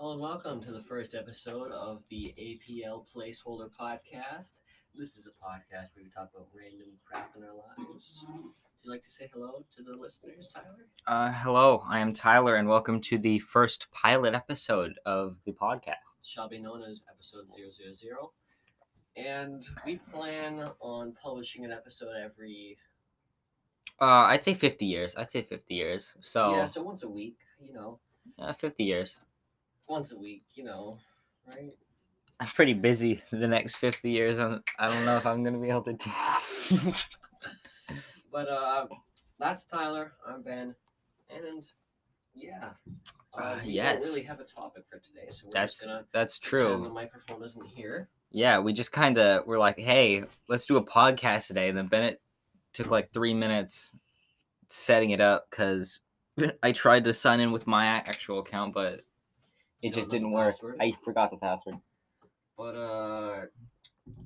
Hello and welcome to the first episode of the APL Placeholder Podcast. This is a podcast where we talk about random crap in our lives. Would you like to say hello to the listeners, Tyler? Uh, hello, I am Tyler, and welcome to the first pilot episode of the podcast. It shall be known as episode 000. And we plan on publishing an episode every Uh, I'd say 50 years. I'd say 50 years. So, yeah, so once a week, you know, uh, 50 years. Once a week, you know, right? I'm pretty busy the next 50 years. I'm, I don't know if I'm going to be able to do But uh, that's Tyler. I'm Ben, and yeah, uh, Uh, we yes. don't really have a topic for today, so we're That's just gonna that's pretend The true. microphone isn't here. Yeah, we just kind of were like, hey, let's do a podcast today. And then Bennett took like three minutes setting it up because I tried to sign in with my actual account, but it just didn't work. password? I forgot the password. But uh,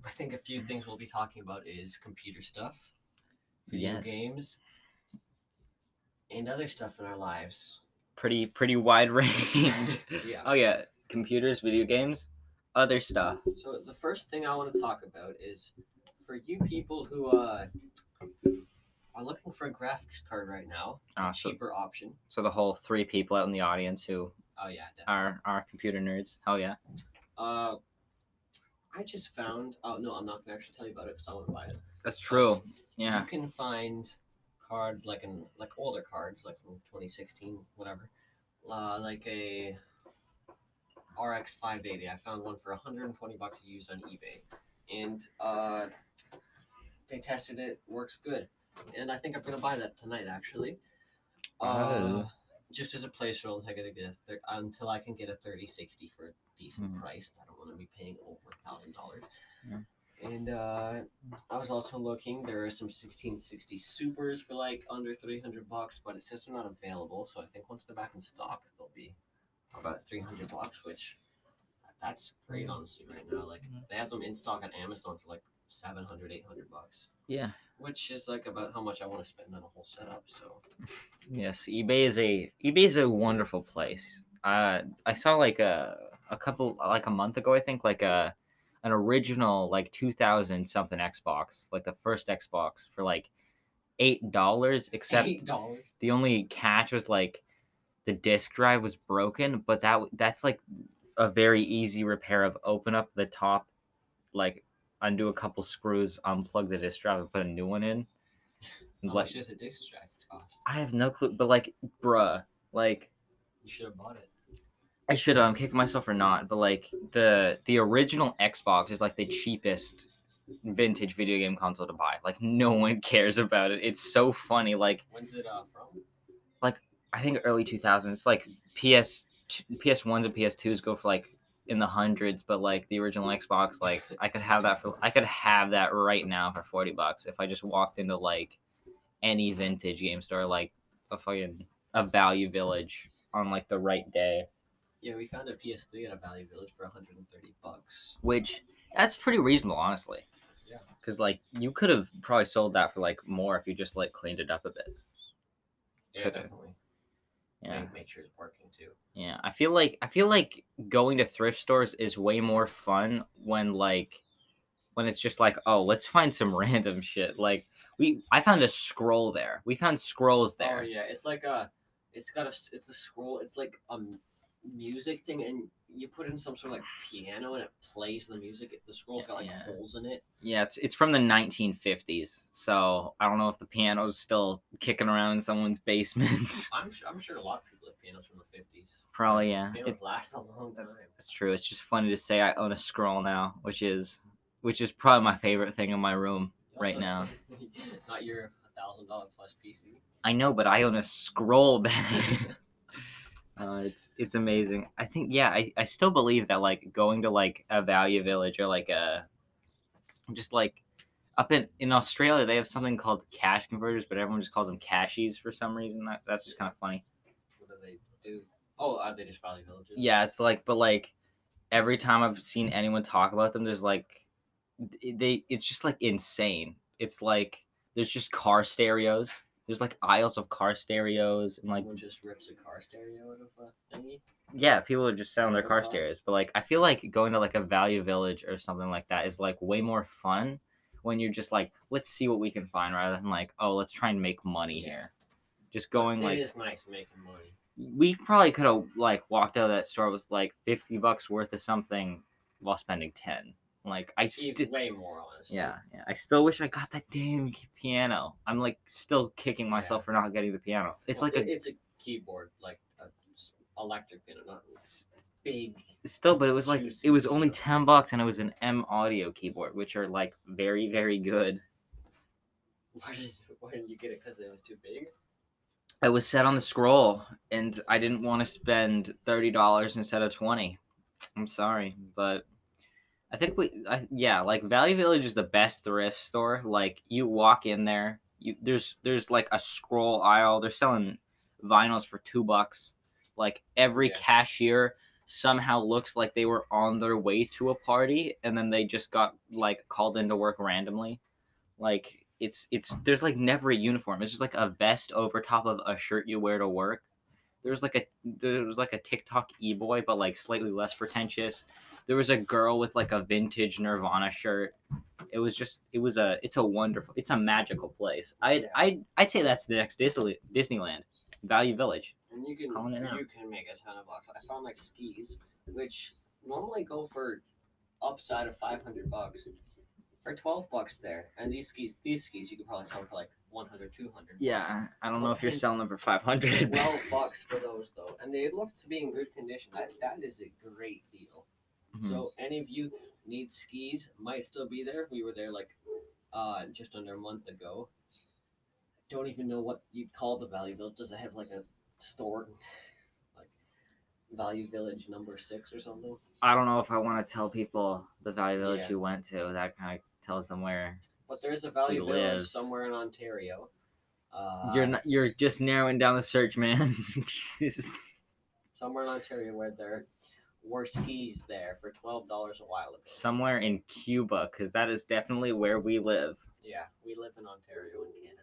I think a few things we'll be talking about is computer stuff, video Yes. games, and other stuff in our lives. Pretty pretty wide range. Yeah. Oh yeah, computers, video games, other stuff. So the first thing I want to talk about is for you people who uh are looking for a graphics card right now, Uh, so, cheaper option. so the whole three people out in the audience who Oh yeah, definitely. are are computer nerds. Hell yeah. Uh, I just found. Oh no, I'm not gonna actually tell you about it because I want to buy it. That's true. Yeah. You can find cards like in like older cards, like from 2016, whatever. Uh, like a RX 580. I found one for 120 bucks used on eBay, and uh, they tested it. Works good, and I think I'm gonna buy that tonight actually. Uh, Oh. Just as a placeholder until I get a get a thir- until I can get a 3060 for a decent Mhm. price. I don't want to be paying over a thousand dollars. And uh, I was also looking. There are some 1660 supers for like under 300 bucks, but it says they're not available. So I think once they're back in stock, they'll be about 300 bucks, which that's great honestly right now. Like Mhm. they have them in stock on Amazon for like 700, 800 bucks, Yeah. which is like about how much I want to spend on a whole setup. So Yes. eBay is a eBay is a wonderful place. Uh, I saw like a a couple like a month ago, I think, like a an original like 2000 something Xbox, like the first Xbox for like eight dollars. Except eight dollars. the only catch was like the disk drive was broken but that that's like a very easy repair of open up the top like undo a couple screws unplug the disk drive and put a new one in How like much does a disk drive cost? i have no clue but like bruh like You should have bought it. i should i'm kicking myself for not but like the the original xbox is like the cheapest vintage video game console to buy like no one cares about it it's so funny like When's it uh, from? Like I think early 2000s. It's like PS PS ones and PS twos go for like in the hundreds, but like the original Xbox, like I could have that for I could have that right now for forty bucks if I just walked into like any vintage game store, like a fucking a Value Village on like the right day. Yeah, we found a PS3 at a Value Village for 130 bucks. Which that's pretty reasonable, honestly. Yeah. Because like you could have probably sold that for like more if you just like cleaned it up a bit. Yeah, Could've. definitely. Yeah. Make, make sure it's working too. Yeah, I feel like I feel like going to thrift stores is way more fun when like when it's just like, oh, let's find some random shit. Like we I found a scroll there. We found scrolls oh, there. Oh yeah, it's like a, it's got a, it's a scroll. It's like a m- music thing, and you put in some sort of like piano, and it plays the music. It- The scroll's got like Yeah. holes in it. Yeah, it's it's from the 1950s. So, I don't know if the piano's still kicking around in someone's basement. I'm sure, I'm sure a lot of people have pianos from the 50s. Probably, yeah. Pianos It's, last a long time. it's true. It's just funny to say I own a scroll now, which is which is probably my favorite thing in my room right now. not your thousand dollar plus PC. I know, but I own a scroll Bennett. uh, it's it's amazing. I think yeah, I, I still believe that like going to like a value village or like a just like up in in Australia they have something called cash converters, but everyone just calls them cashies for some reason. That, that's just kind of funny. What do they do? Oh, are they just Value Villages? Yeah, it's like but like every time I've seen anyone talk about them, there's like they it's just like insane. It's like there's just car stereos There's like aisles of car stereos and like Someone just rips a car stereo out of a thingy. yeah, people are just selling their car stereos. But like I feel like going to like a value village or something like that is like way more fun when you're just like, let's see what we can find rather than like, oh, let's try and make money Yeah. here. Just going It like is nice making money. we probably could have like walked out of that store with like fifty bucks worth of something while spending ten. Like I still way more honestly. yeah, yeah. I still wish I got that damn piano. I'm like still kicking myself Yeah. for not getting the piano. It's Well, like it- a it's a keyboard, like a electric piano, not big. still, but it was like it was only piano. ten bucks and it was an M audio keyboard, which are like very very good. Why did why didn't you get it? Because it was too big. It was set on the scroll, and I didn't want to spend thirty dollars instead of twenty. I'm sorry, but I think we, I, yeah, like Value Village is the best thrift store. Like you walk in there, you there's there's like a scroll aisle. They're selling vinyls for two bucks. Like every Yeah. cashier somehow looks like they were on their way to a party, and then they just got like called into work randomly. Like it's it's there's like never a uniform. It's just like a vest over top of a shirt you wear to work. There's like a there was like a TikTok e boy, but like slightly less pretentious. There was a girl with like a vintage Nirvana shirt. It was just it was a it's a wonderful it's a magical place. I Yeah. I I'd say that's the next Disney Disneyland, Value Village. And you can Calling it you out. can make a ton of bucks. I found like skis, which normally go for upside of five hundred bucks, for twelve bucks there. And these skis, these skis, you could probably sell for like 100, 200 Yeah, I don't know if you're selling them for five hundred. Twelve bucks for those though, and they look to be in good condition. That that is a great deal. Mm-hmm. So any of you need skis, might still be there. We were there like uh just under a month ago. Don't even know what you'd call the Value Village. Does it have like a store like Value Village number six or something? I don't know if I want to tell people the Value Village Yeah. you went to. That kind of tells them where But there's a Value Village live. somewhere in Ontario. Uh, you're not, you're just narrowing down the search, man. Jesus. somewhere in Ontario where there were skis there for twelve dollars a while ago. Somewhere in Cuba, because that is definitely where we live. Yeah, we live in Ontario in Canada.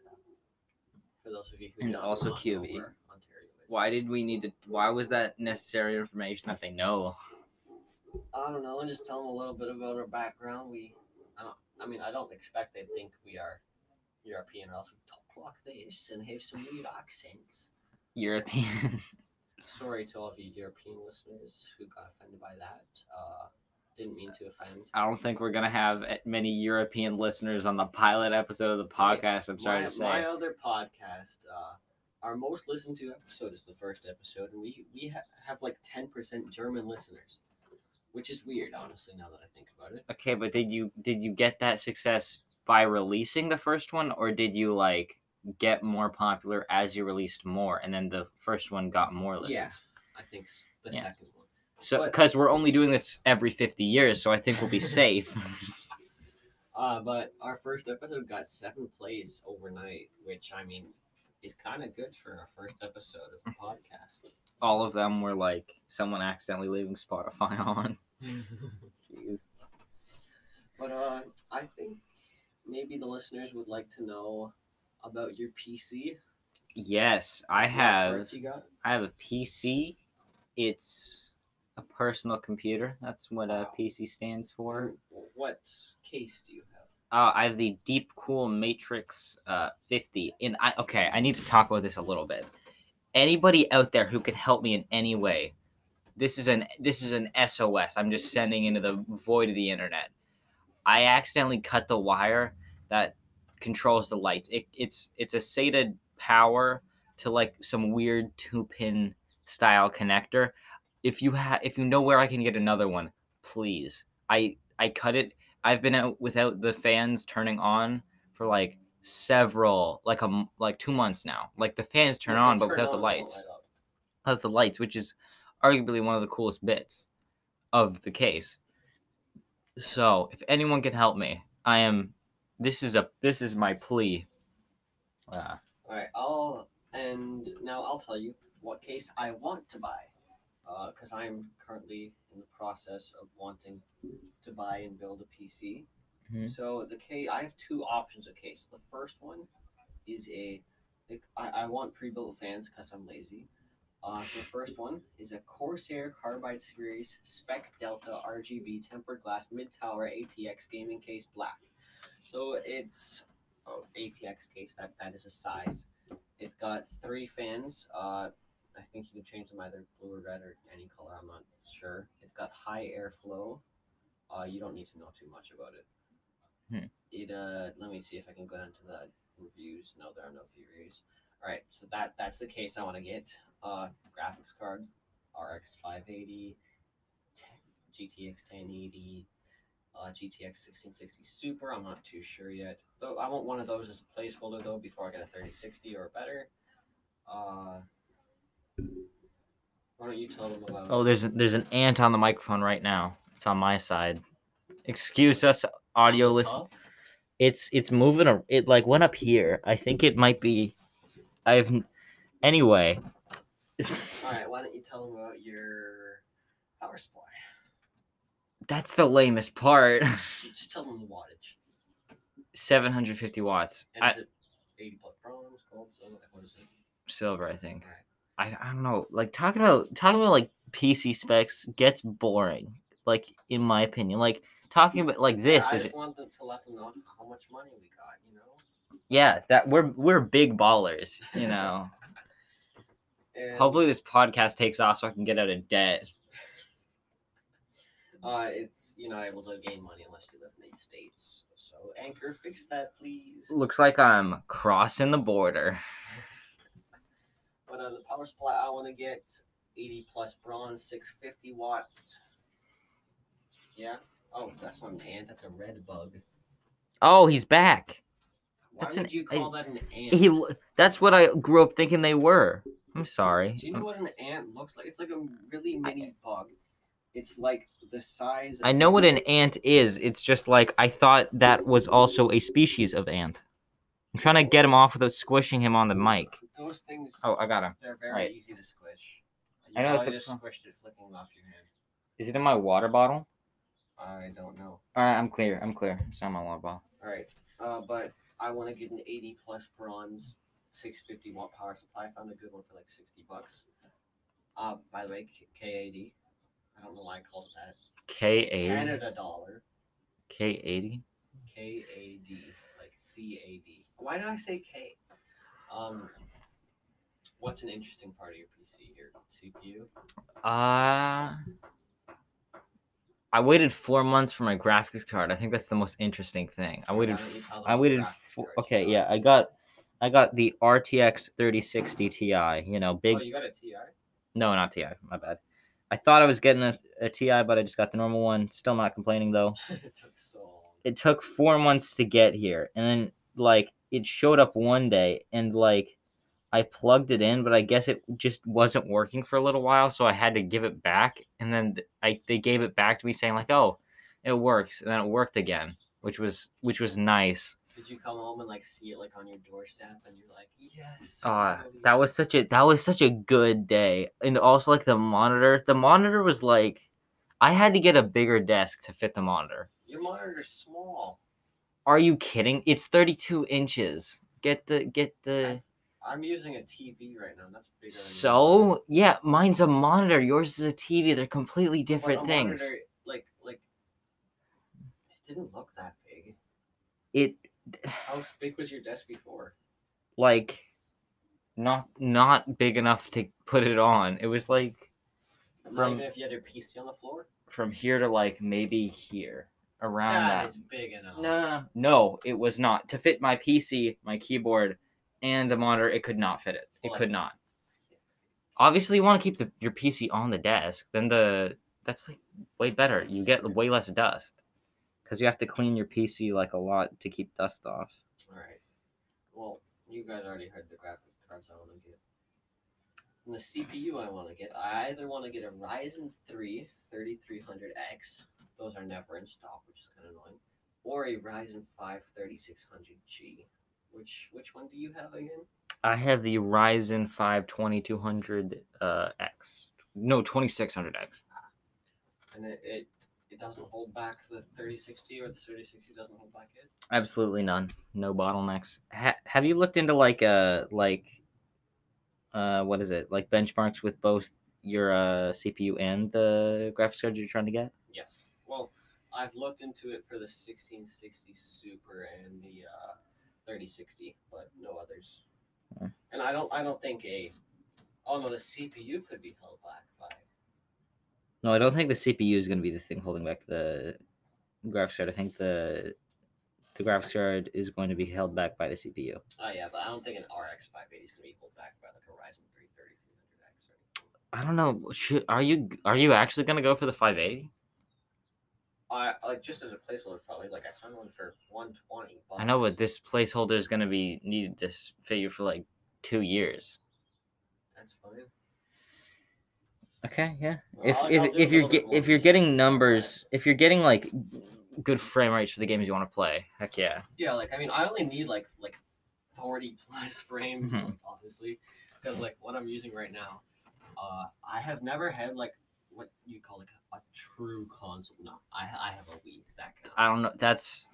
For those of you who And also Cuba. Ontario is. Why did we need to? Why was that necessary information that they know? I don't know. And just tell them a little bit about our background. We, I don't. I mean, I don't expect they think we are European, or else we talk like this and have some weird accents. European. Sorry to all of you European listeners who got offended by that. Uh, didn't mean to offend. I don't think we're gonna have many European listeners on the pilot episode of the podcast. I'm sorry my, to say. My other podcast, uh, our most listened to episode is the first episode, and we we ha- have like ten percent German listeners, which is weird, honestly. Now that I think about it. Okay, but did you did you get that success by releasing the first one, or did you like get more popular as you released more, and then the first one got more listens? Yeah, I think the Yeah. second one. So, because we're only doing this every fifty years, so I think we'll be safe. Uh, but our first episode got seven plays overnight, which I mean is kind of good for our first episode of the podcast. All of them were like someone accidentally leaving Spotify on. Jeez. but uh, I think maybe the listeners would like to know about your PC. Yes, I What have. parts you got? I have a PC. It's a personal computer. That's what a PC stands for. What case do you have? Uh, I have the Deep Cool Matrexx uh, 50. And I okay, I need to talk about this a little bit. Anybody out there who could help me in any way, this is an this is an SOS. I'm just sending into the void of the internet. I accidentally cut the wire that controls the lights. It, it's it's a SATA power to like some weird two pin style connector. If you have if you know where I can get another one, please. I I cut it. I've been out without the fans turning on for like several like a like two months now. Like the fans turn They on, but without the on, won't lights. light. Without the lights, which is arguably one of the coolest bits of the case. So if anyone can help me, I am. This is a this is my plea. Uh, All right, I'll and now I'll tell you what case I want to buy, because I'm currently in the process of wanting to buy and build a PC. Mhm. So the case I have two options of case. The first one is a I, I want pre-built fans because I'm lazy. Uh, the first one is a Corsair Carbide Series Spec Delta RGB tempered glass mid tower ATX gaming case black. So it's oh, ATX case that that is a size. It's got three fans. Uh, I think you can change them either blue or red or any color. I'm not sure. It's got high airflow. Uh, you don't need to know too much about it. Hmm. It uh, let me see if I can go down to the reviews. No, there are no reviews. All right, so that that's the case I want to get. Uh, graphics card, RX 580, 10, GTX 1080, uh, GTX 1660 Super. I'm not too sure yet. Though I want one of those as a placeholder though before I get a 3060 or better. Uh, why don't you tell them about? Oh, there's there's an ant on the microphone right now. It's on my side. Excuse us, audio listen. top? It's it's moving. ar- It like went up here. I think it might be. I've anyway. All right, why don't you tell them about your power supply? That's the lamest part. Just tell them the wattage. 750 watts. And I, is it 80 plus bronze, gold, silver? What is it? silver, I think. Right. I, I don't know. Like talking about talking about like PC specs gets boring. Like in my opinion, like talking about like this Yeah, I is just want them to let them know how much money we got. You know. yeah that we're we're big ballers. You know. Hopefully this podcast takes off so I can get out of debt. Uh, it's you're not able to gain money unless you live in the states. So Anchor, fix that, please. Looks like I'm crossing the border. But uh, the power supply I want to get 80 plus bronze, 650 watts. Yeah. Oh, that's not an ant. That's a red bug. Oh, he's back. Why That's would an- you I- call that an ant? He that's what I grew up thinking they were. I'm sorry. Do you know what an ant looks like? It's like a really mini bug. It's like the size. Of I know what an ant is. It's just like I thought that was also a species of ant. I'm trying to get him off without squishing him on the mic. Those things. Oh, I got him. They're very right. easy to squish. You I know it's just squished it flicking off your hand. Is it in my water bottle? I don't know. All right, I'm clear. I'm clear. It's not my water bottle. All right, uh, but I want to get an 80 plus bronze 650 watt power supply. I found a good one for like 60 bucks. Uh, by the way, KAD. I don't know why I called it that. K80. Canada dollar. K80. KAD, like CAD. Why did I say K? Um, what's an interesting part of your PC? Your CPU? Uh I waited four months for my graphics card. I think that's the most interesting thing. I waited. don't you f- tell them I waited. Four, okay, yeah, I got. I got the RTX 3060 Ti. You know, big. Oh, you got a TI? No, not Ti. My bad. I thought I was getting a, a Ti, but I just got the normal one. Still not complaining though. it took so long. It took four months to get here, and then like it showed up one day, and like I plugged it in, but I guess it just wasn't working for a little while, so I had to give it back, and then I they gave it back to me saying like, "Oh, it works," and then it worked again, which was which was nice. Did you come home and like see it like on your doorstep and you're like, yes. Uh, finally." that was such a that was such a good day, and also like the monitor. The monitor was like, I had to get a bigger desk to fit the monitor. Your monitor's small. Are you kidding? It's 32 inches. Get the get the. I'm using a TV right now. and That's bigger. So yeah, mine's a monitor. Yours is a TV. They're completely different things. monitor, like like, it didn't look that big. It How big was your desk before? like not not big enough to put it on. It was like Not From- even if you had your PC on the floor. from here to like maybe here around That that. is big enough. No, no, it was not to fit my PC, my keyboard, and the monitor. It could not fit it. It Well, could not. Obviously, you want to keep the, your PC on the desk. Then the that's like way better. You get way less dust because you have to clean your PC like a lot to keep dust off. All right. Well, you guys already heard the graphic cards I want to get. And the CPU I want to get, I either want to get a Ryzen 3 3300X. Those are never in stock, which is kind of annoying. Or a Ryzen 5 3600G. Which which one do you have again? I have the Ryzen 5 2200 uh, X. No, 2600X. And it, it it doesn't hold back the 3060 or the 3060 doesn't hold back it? Absolutely none. No bottlenecks. Ha- have you looked into like uh like uh what is it like benchmarks with both your uh CPU and the graphics card you're trying to get? Yes. Well, I've looked into it for the 1660 Super and the uh, 3060, but no others. Hmm. And I don't I don't think a oh no the CPU could be held back by No, I don't think the CPU is going to be the thing holding back the graphics card. I think the the graphics card is going to be held back by the CPU. oh yeah, but I don't think an RX 580 is gonna be held back by like a Ryzen 330 300X. I don't know. Should, are you are you actually going to go for the 580? I like just as a placeholder probably like I found one for 120. I know, bucks. but this placeholder is going to be needed to fit you for like two years. that's fine. Okay, yeah. If I'll- if, I'll if you're little bit ge- more if you're getting numbers, if you're getting like good frame rates for the games you want to play, heck yeah. Yeah, like I mean, I only need like like forty plus frames, Mhm. obviously, because like what I'm using right now, uh, I have never had like what you call like a, true console. No, I I have a Wii that counts. I don't know. That's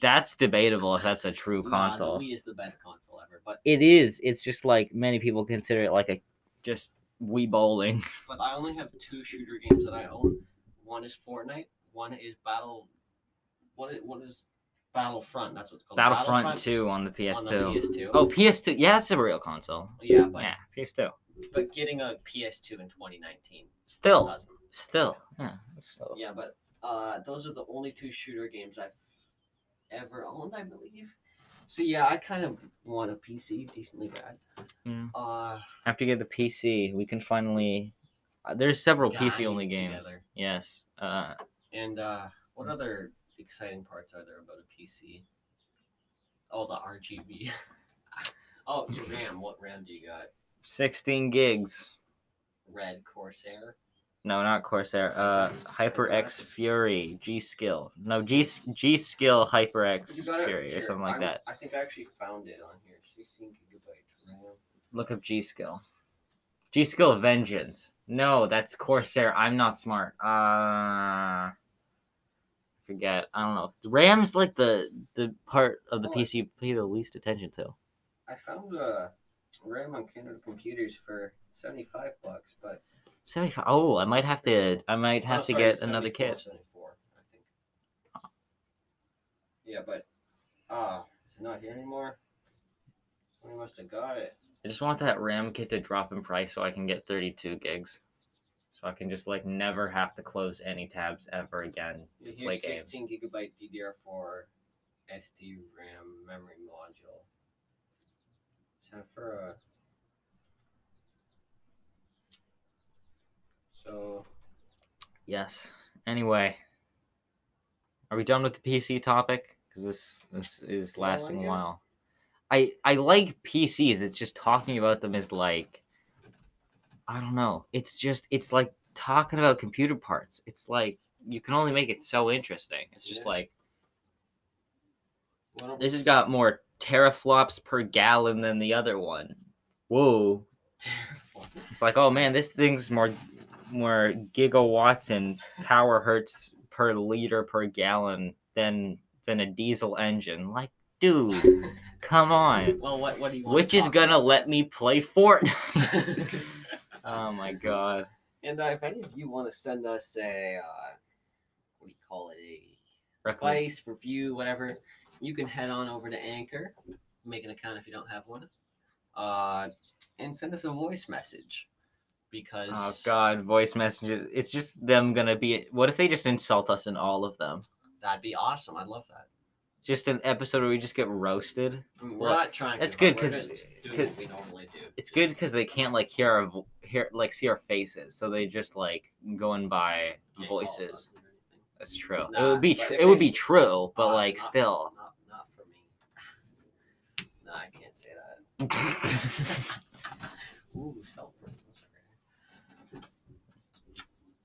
that's debatable if that's a true Nah, console. the Wii is the best console ever, but It is. It's just like many people consider it like a just Wii bowling. but I only have two shooter games that I own. One is Fortnite. One is Battle. What is what is Battlefront? That's what's called. Battlefront 2 on the PS2. the PS2. Oh, PS2. Yeah, it's a real console. yeah, but yeah, PS2. but getting a PS2 in 2019 Still, doesn't. still. Yeah. Still. Yeah, but uh, those are the only two shooter games I've ever owned, I believe. So yeah, I kind of want a PC, decently bad. Yeah. Uh, After you get the PC, we can finally. Uh, there's several PC only games. together. Yes. Uh, and uh, what other exciting parts are there about a PC? Oh, the RGB. oh, your RAM. What RAM do you got? 16 gigs. Red Corsair. No, not Corsair. Uh. HyperX Fury G Skill. No, G G Skill HyperX? Fury or something like I'm- that. I think I actually found it on here. 16 gigabytes RAM. Look up G Skill. G Skill Vengeance. No, that's Corsair. I'm not smart. Uh, forget. I don't know. RAM's like the the part of the Oh, PC you pay the least attention to. I found uh, RAM on Canada Computers for 75 bucks, but 75. Oh, I might have to. I might Oh, have to get another kit. 74, I think. Yeah, but uh, is it not here anymore? We must have got it. I just want that RAM kit to drop in price so I can get 32 gigs. So I can just like never have to close any tabs ever again. You play hear games. 16 gigabyte DDR4 SD RAM memory module. Is that for a? So Yes. Anyway, are we done with the PC topic? Because this this is You want one lasting a while. I I like PCs. It's just talking about them is like I don't know. It's just it's like talking about computer parts. It's like you can only make it so interesting. It's just Yeah. like this has got more teraflops per gallon than the other one. Whoa. Terrible. It's like, oh man, this thing's more more gigawatts and power hertz per liter per gallon than than a diesel engine. Like, dude, come on. Well, what what do you want? Which to is gonna about? let me play Fortnite? oh my god. And uh, if any of you want to send us a, uh, what do you call it, a Recommend- advice, review, whatever, you can head on over to Anchor, make an account if you don't have one, uh, and send us a voice message. Because Oh god, voice messages. It's just them gonna be. What if they just insult us in all of them? that'd be awesome. I'd love that. Just an episode where we just get roasted. I mean, we're Well, not trying. that's good but we're 'cause- just doing 'cause- what we normally do. It's good because they can't like hear our hear like see our faces, so they just like going by Can't voices. That's true. it would be tr- it would be true, but Uh, like not- still. Not, not for me. no, I can't say that. Ooh, self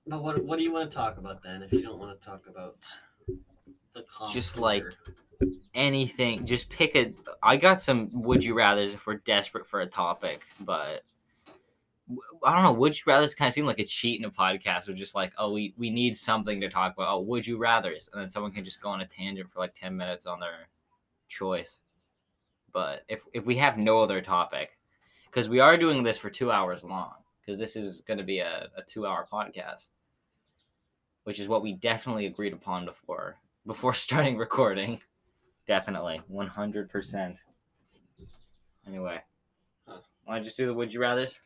No, what what do you want to talk about then? If you don't want to talk about the Just like-? Anything, just pick a. I got some would you rather's if we're desperate for a topic, but I don't know. Would you rather kind of seem like a cheat in a podcast, or just like, oh, we we need something to talk about. Oh, would you rather's, and then someone can just go on a tangent for like ten minutes on their choice. But if if we have no other topic, because we are doing this for two hours long, because this is going to be a, a two hour podcast, which is what we definitely agreed upon before before starting recording. Definitely, one hundred percent. Anyway, Huh. want to just do the would you rather's?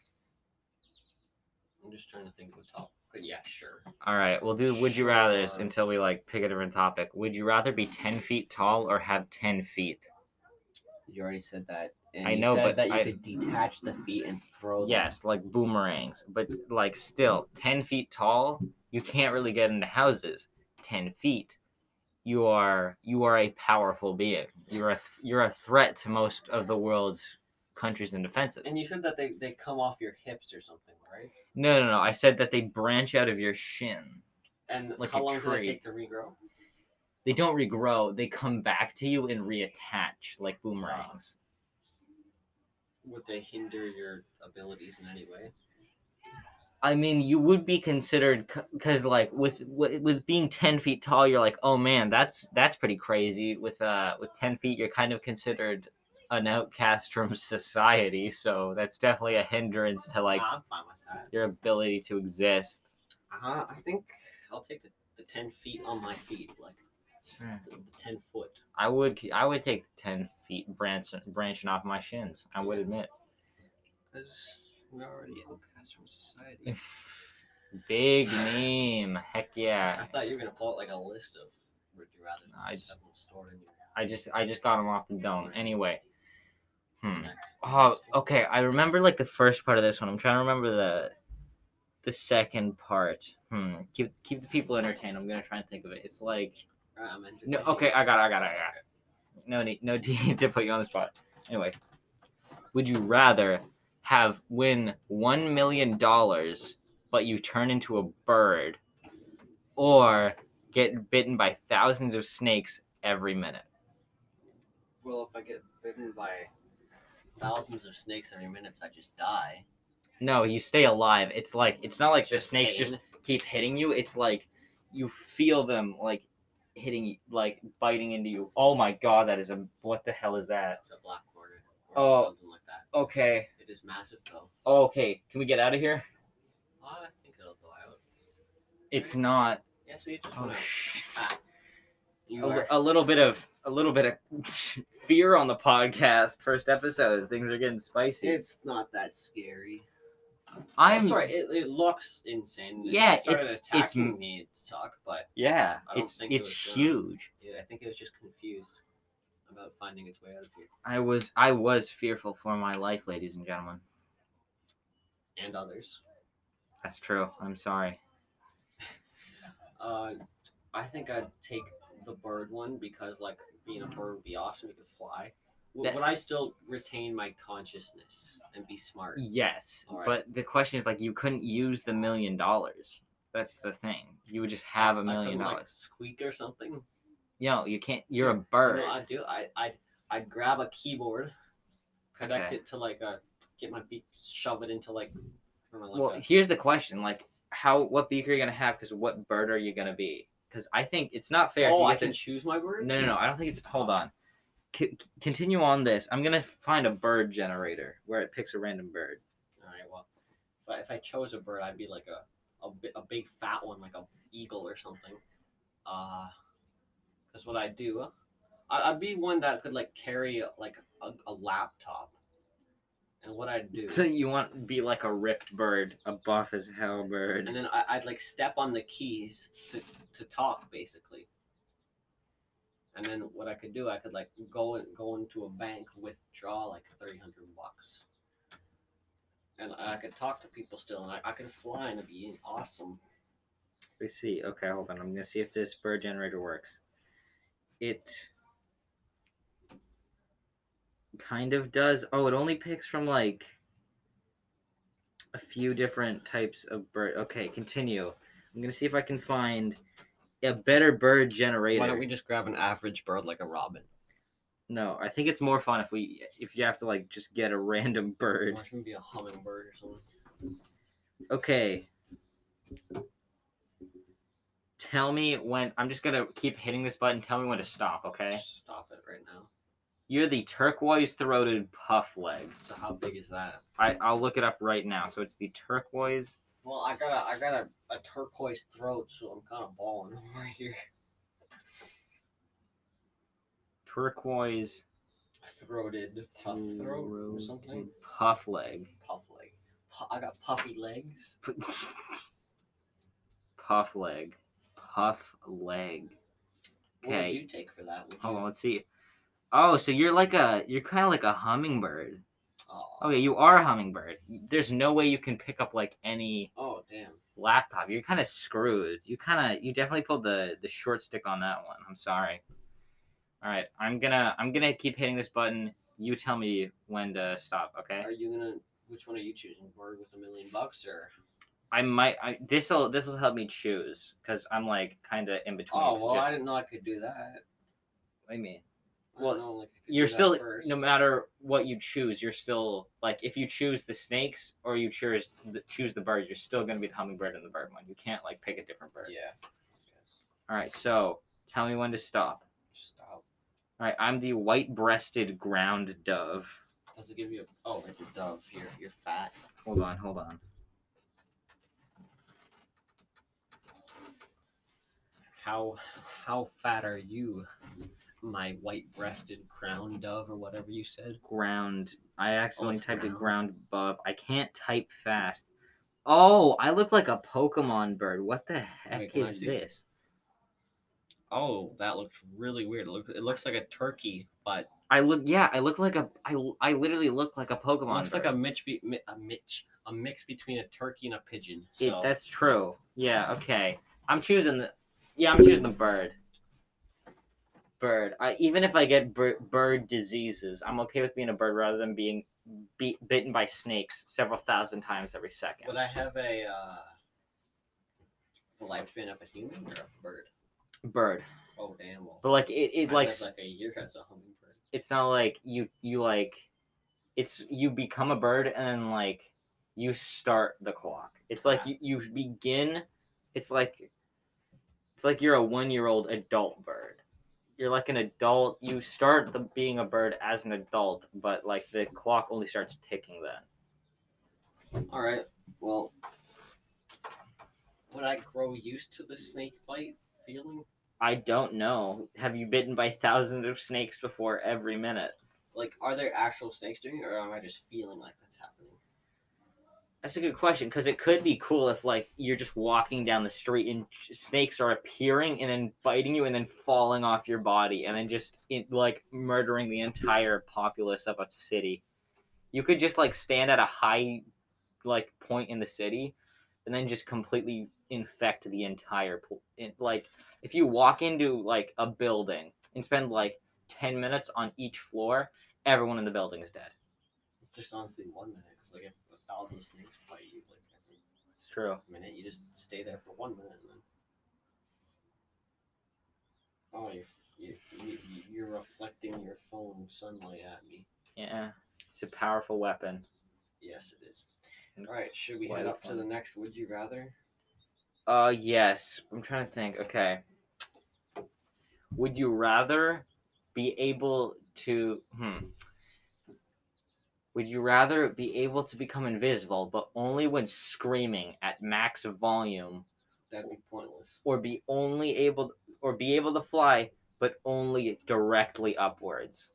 I'm just trying to think of a topic. But yeah, sure. All right, we'll do would you rather's Sure. until we like pick a different topic. Would you rather be ten feet tall or have ten feet? You already said that. And I you know, said but that you I- could detach the feet and throw them. Yes, like boomerangs, but like still ten feet tall. You can't really get into houses. Ten feet, you are you are a powerful being. You're a you're a threat to most of the world's countries and defenses. And you said that they, they come off your hips or something, right? No, no, no. I said that they branch out of your shin. And Like how a long do tree. they take to regrow? They don't regrow. They come back to you and reattach like boomerangs. Would they hinder your abilities in any way? I mean, you would be considered because, like, with, with being ten feet tall, you're like, oh man, that's that's pretty crazy. With uh, with ten feet, you're kind of considered an outcast from society. So that's definitely a hindrance to like I'm fine with that. your ability to exist. Uh, I think I'll take the, the 10 feet on my feet, like the, the 10 foot. I would I would take ten feet branching branching off my shins. I would admit. Because we're already outcasts from society. Big meme. Heck yeah. I thought you were going to pull out like a list of would you rather I just have them stored in your I just I just got him off the dome. Anyway. Hmm. next. Oh, okay. I remember like the first part of this one. I'm trying to remember the the second part. Hmm. Keep keep the people entertained. I'm gonna try and think of it. It's like Um, I'm no. Okay, I got it. I got it. I got it. No need. No need to put you on the spot. Anyway, would you rather have win one million dollars, but you turn into a bird, or get bitten by thousands of snakes every minute? Well, if I get bitten by thousands of snakes every minute, I just die. No, you stay alive. It's like it's not like the snakes just keep hitting you. It's like you feel them like hitting like biting into you. Oh my god, that is a what the hell is that? It's a black quarter or Oh. something like that. Okay, It is massive though. okay, can we get out of here? Oh, I think it'll go out. It's not. Yeah, see, it just Oh, sh- Ah. You a, a little bit of a little bit of fear on the podcast. First episode, things are getting spicy. It's not that scary. I'm I'm sorry. It, it looks insane. Yeah, it started it's- it's me. It suck, but Yeah, it's it it's gonna- huge. yeah, I think it was just confused about finding its way out of here I was I was fearful for my life, ladies and gentlemen. and others. That's true. I'm sorry. Uh, I think I'd take the bird one because, like, being a bird would be awesome. You could fly. W- That- Would I still retain my consciousness and be smart? Yes, Alright. but the question is like you couldn't use the million dollars. That's the thing. You would just have a I million couldn't, dollars. Like, squeak or something. No, you can't. You're a bird. I'd do. I I'd I'd grab a keyboard, connect Okay. it to like a get my beak, shove it into like. Know, like well, a- here's the question: like, how what beak are you gonna have? Because what bird are you gonna be? Because I think it's not fair. oh, You I have to- can choose my bird. No, no, no. I don't think it's. Hold on. C- continue on this. I'm gonna find a bird generator where it picks a random bird. All right. Well, if I, if I chose a bird, I'd be like a a, a big fat one, like a eagle or something. Uh, because what I do, I, I'd be one that could like carry like a, a laptop. And what I'd do, So you want to be like a ripped bird, a buff as hell bird. and then I, I'd like step on the keys to to talk basically. And then what I could do, I could like go and go into a bank, withdraw like three hundred bucks, and I could talk to people still, and I, I could fly, and it'd be awesome. We see. Okay, hold on. I'm gonna see if this bird generator works. It kind of does. Oh, it only picks from like a few different types of bird. Okay, continue. I'm gonna see if I can find a better bird generator. Why don't we just grab an average bird like a robin? No, I think it's more fun if we if you have to like just get a random bird. It should be a hummingbird or something. Okay. Tell me when. I'm just gonna keep hitting this button. Tell me when to stop. Okay. Stop it right now. You're the turquoise-throated puff leg. So how big is that? I I'll look it up right now. So it's the turquoise. Well, I got a I got a, a turquoise throat, so I'm kind of balling over here. Turquoise Throated puff throat or something. Puff leg. Puff leg. Pu- I got puffy legs. Puff leg. Puff leg. What would Okay. you take for that? Hold you- on, let's see. Oh, so you're like a you're kind of like a hummingbird. Oh. Okay, you are a hummingbird. There's no way you can pick up like any Oh damn. laptop. You're kind of screwed. You kind of you definitely pulled the the short stick on that one. I'm sorry. All right, I'm gonna I'm gonna keep hitting this button. You tell me when to stop. Okay. Are you gonna? Which one are you choosing? Bird with a million bucks or? I might. I this'll this'll help me choose because I'm like kind of in between. Oh well, I didn't know I could do that. what do you mean? Well, know, like, You're still no matter what you choose. You're still like if you choose the snakes or you choose the, choose the bird, you're still gonna be the hummingbird and the bird one. You can't like pick a different bird. Yeah. All right. So tell me when to stop. Stop. All right. I'm the white-breasted ground dove. Does it give you a? Oh, it's a dove. Here, you're fat. Hold on. Hold on. How how fat are you, my white-breasted crown dove or whatever you said? Ground. I accidentally it's typed a ground. ground buff. I can't type fast. Oh, I look like a Pokemon bird. What the heck can I is see? this? Oh, that looks really weird. It looks, it looks like a turkey, but I look. Yeah, I look like a. I, I literally look like a it Pokemon. looks like bird. a mix, be, mi- a mix, a mix between a turkey and a pigeon. It, So that's true. Yeah. Okay. I'm choosing the. Yeah, I'm choosing the bird. Bird. I even if I get bir- bird diseases, I'm okay with being a bird rather than being be- bitten by snakes several thousand times every second. would I have a uh, the lifespan of a human or a bird? Bird. Oh damn! Well, But like it, it I like like a year as a hummingbird. it's not like you you like it's you become a bird and then like you start the clock. It's like Yeah. you, you begin it's like it's like you're a one year old adult bird. You're like an adult. You start the being a bird as an adult, but like the clock only starts ticking then. All right. Well, would I grow used to the snake bite feeling? I don't know. Have you bitten by thousands of snakes before every minute? Like, are there actual snakes doing it, or am I just feeling like happening? That's a good question because it could be cool if like you're just walking down the street and snakes are appearing and then biting you and then falling off your body and then just like murdering the entire populace of a city. You could just like stand at a high like point in the city and then just completely infect the entire like if you walk into like a building and spend like 10 minutes on each floor, everyone in the building is dead. Just honestly, one minute. Because like, if a thousand snakes bite you, like every It's true. minute, you just stay there for one minute, and then oh, you you you you're reflecting your phone sunlight at me. Yeah. It's a powerful weapon. Yes, it is. All right, should we Why head up to the next? Would you rather? Uh, yes. I'm trying to think. Okay. Would you rather be able to. Hmm. Would you rather be able to become invisible, but only when screaming at max volume, That'd be pointless. or be only able, or be able to fly, but only directly upwards?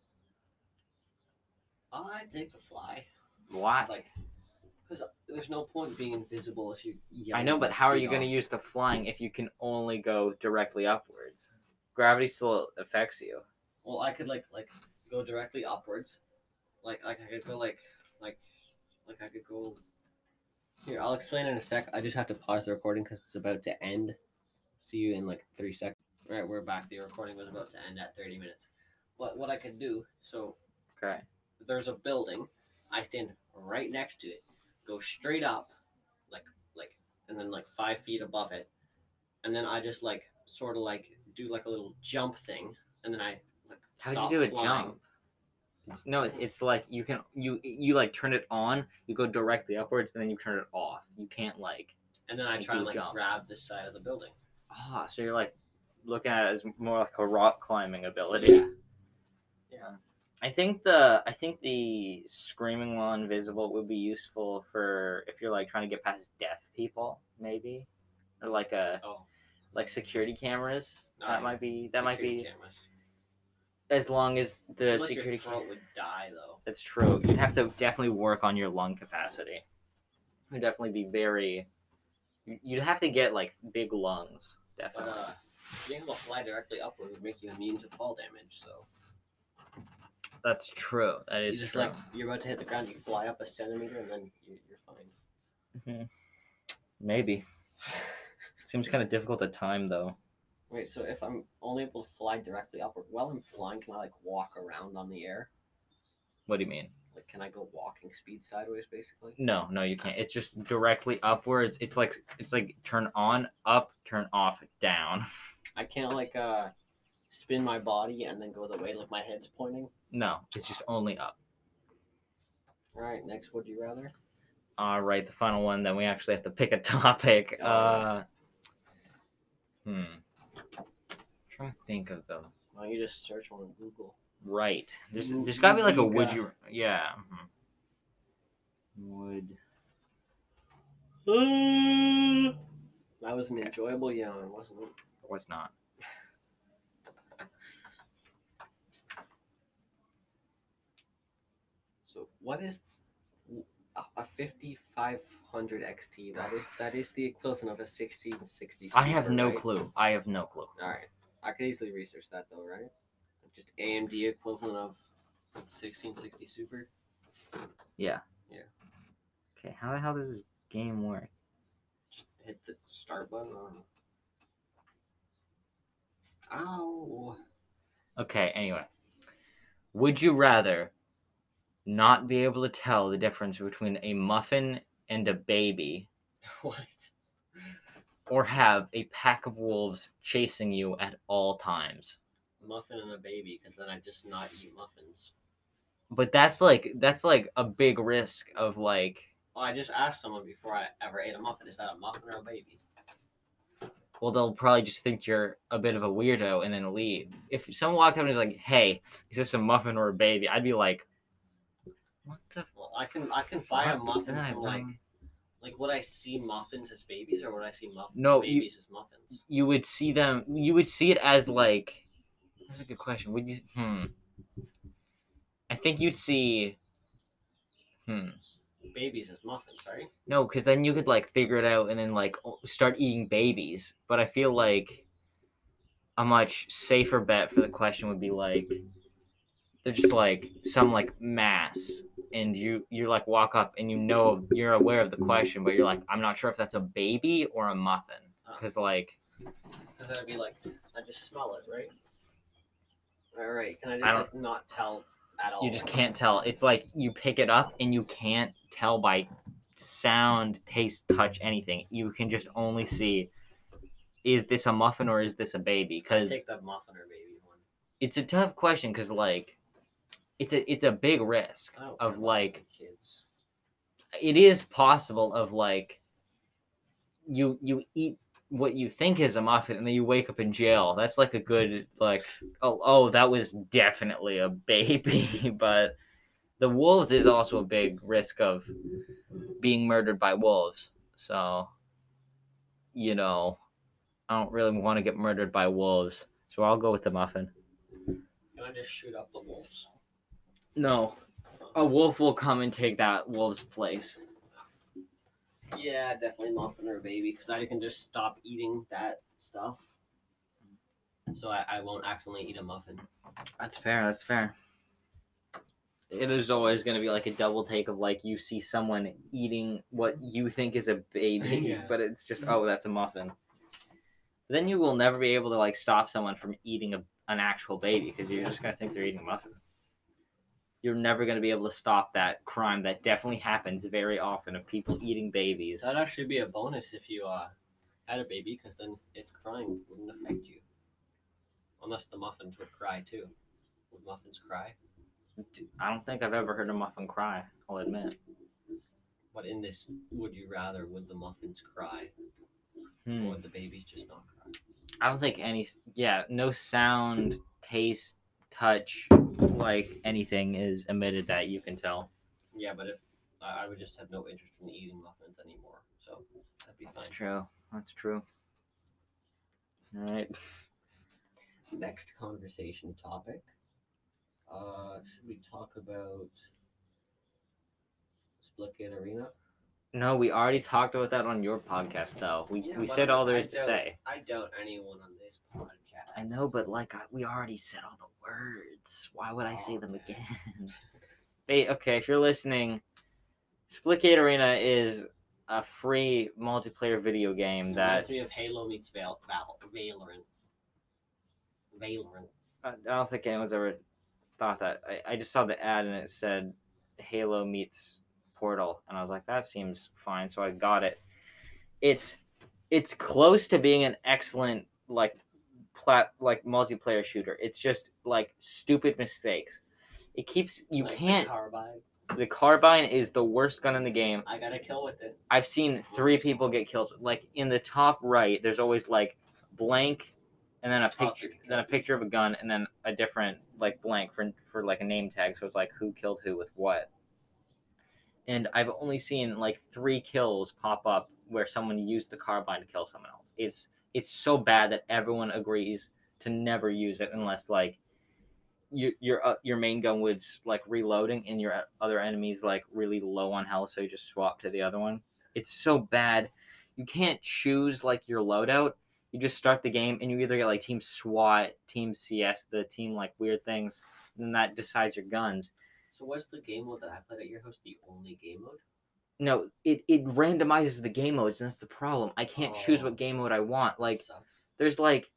I take the fly. Why? Like, because there's no point being invisible if you. I know, but how are you going to use the flying if you can only go directly upwards? Gravity still affects you. Well, I could like like go directly upwards, like like I could go like like like I could go. Here, I'll explain in a sec. I just have to pause the recording because it's about to end. See you in like three seconds. All right, we're back. The recording was about to end at thirty minutes. What what I could do? So Okay. there's a building. I stand right next to it. Go straight up, like like, and then like five feet above it, and then I just like sort of like do like a little jump thing, and then I like How'd stop you do a flying. jump? It's, no, it's, like you can you you like turn it on, you go directly upwards, and then you turn it off. You can't like And then I try to like jump. grab the side of the building. ah, so you're like looking at it as more like a rock climbing ability. Yeah. yeah. I think the I think the screaming while invisible would be useful for if you're like trying to get past deaf people, maybe, or like a Oh, like security cameras. No, that might be that might be cameras. As long as the like security. your throat would die though. That's true. You'd have to definitely work on your lung capacity. You'd definitely be very. You'd have to get like big lungs. But Definitely. uh, being able to fly directly upward would make you immune to fall damage. So That's true. That is you just true. like you're about to hit the ground, you fly up a centimeter, and then you, you're fine. Maybe. Seems kind of difficult to time though. Wait, so if I'm only able to fly directly upward, while I'm flying, can I like walk around on the air? What do you mean? Like, can I go walking speed sideways, basically? No, no, you can't. It's just directly upwards. It's like it's like turn on, up, turn off, down. I can't like uh spin my body and then go the way like my head's pointing. No, it's just only up. All right, next, would you rather? All right, the final one. Then we actually have to pick a topic. Uh, hmm. Trying to think of them. Why don't you just search one on Google? right. There's Ooh, there's gotta be like a would you? Yeah. mhm. Would That was an enjoyable yawn, wasn't it? was not. So what is a- a 5500 XT? That is that is the equivalent of a 1660. I have Super, no right? clue. I have no clue. All right, I could easily research that though, right? Just AMD equivalent of 1660 Super. Yeah. Yeah. Okay, how the hell does this game work? Just hit the start button. On... Ow! Okay, anyway. Would you rather not be able to tell the difference between a muffin and a baby what? Or have a pack of wolves chasing you at all times? Muffin and a baby, because then I just not eat muffins. But that's like that's like a big risk of like Well, I just asked someone before I ever ate a muffin. Is that a muffin or a baby? well they'll probably just think you're a bit of a weirdo and then leave. If someone walked up and was like, "Hey, is this a muffin or a baby?" I'd be like, "What the Well, I can I can buy a muffin from like like would I see muffins as babies or would I see muff- No, you- babies as muffins? you would see them you would see it as like that's a good question. Would you hmm. I think you'd see hmm. Babies as muffins, right? no because then you could like figure it out and then like start eating babies. But i feel like a much safer bet for the question would be like they're just like some like mass and you you like walk up and you know you're aware of the question but you're like i'm not sure if that's a baby or a muffin uh-huh. because like Because that'd be like I just smell it, right? All right. Can I just I like, not tell at all? you just can't tell. It's like you pick it up and you can't tell by sound, taste, touch, anything. You can just only see is this a muffin or is this a baby? Because take the muffin or baby one. it's a tough question. Because like, it's a it's a big risk of like kids. it is possible of like you you eat what you think is a muffin and then you wake up in jail that's like a good like oh oh that was definitely a baby but the wolves is also a big risk of being murdered by wolves so you know i don't really want to get murdered by wolves so i'll go with the muffin Can I just shoot up the wolves? No a wolf will come and take that wolf's place Yeah, definitely muffin or baby because I can just stop eating that stuff. So I, I won't accidentally eat a muffin. That's fair. That's fair. It is always going to be like a double take of like you see someone eating what you think is a baby, Yeah. but it's just oh that's a muffin. Then you will never be able to like stop someone from eating a, an actual baby because you're just going to think they're eating a muffin. You're never going to be able to stop that crime that definitely happens very often of people eating babies. That'd actually be a bonus if you uh, had a baby because then its crying wouldn't affect you. Unless the muffins would cry too. Would muffins cry? I don't think I've ever heard a muffin cry. I'll admit. But in this, would you rather would the muffins cry Hmm. or would the babies just not cry? I don't think any. Yeah, no sound, taste, touch, like anything is emitted that you can tell. Yeah, but if I would just have no interest in eating muffins anymore, so that'd be fine. That's true. That's true. All right. Next conversation topic. Uh, should we talk about Splitgate Arena? No, we already talked about that on your podcast, though. We Yeah, we said all there is I to say. I doubt anyone on this I know, but like I, we already said all the words. Why would I say oh, them Okay. again? Hey, okay, if you're listening, Splitgate Arena is a free multiplayer video game Reminds that me of Halo meets Val- Val- Valorant. Valorant. I I don't think anyone's ever thought that. I, I just saw the ad and it said Halo meets Portal, and I was like, that seems fine, so I got it. It's it's close to being an excellent like plat like multiplayer shooter. It's just like stupid mistakes. It keeps you Like can't. carbine. The carbine is the worst gun in the game. I got a kill with it. I've seen three people get killed. Like in the top right, there's always like blank, and then a oh, picture, then a picture of a gun, and then a different like blank for for like a name tag. So it's like who killed who with what. And I've only seen like three kills pop up where someone used the carbine to kill someone else. It's it's so bad that everyone agrees to never use it unless like your your uh, your main gun was like reloading and your other enemies like really low on health, so you just swap to the other one. It's so bad. You can't choose like your loadout. You just start the game and you either get like Team SWAT, Team CS, the team like weird things, and then that decides your guns. So what's the game mode that I played at your house? The only game mode? No, it, it randomizes the game modes, and that's the problem. I can't choose Oh. what game mode I want. Like Sucks. there's like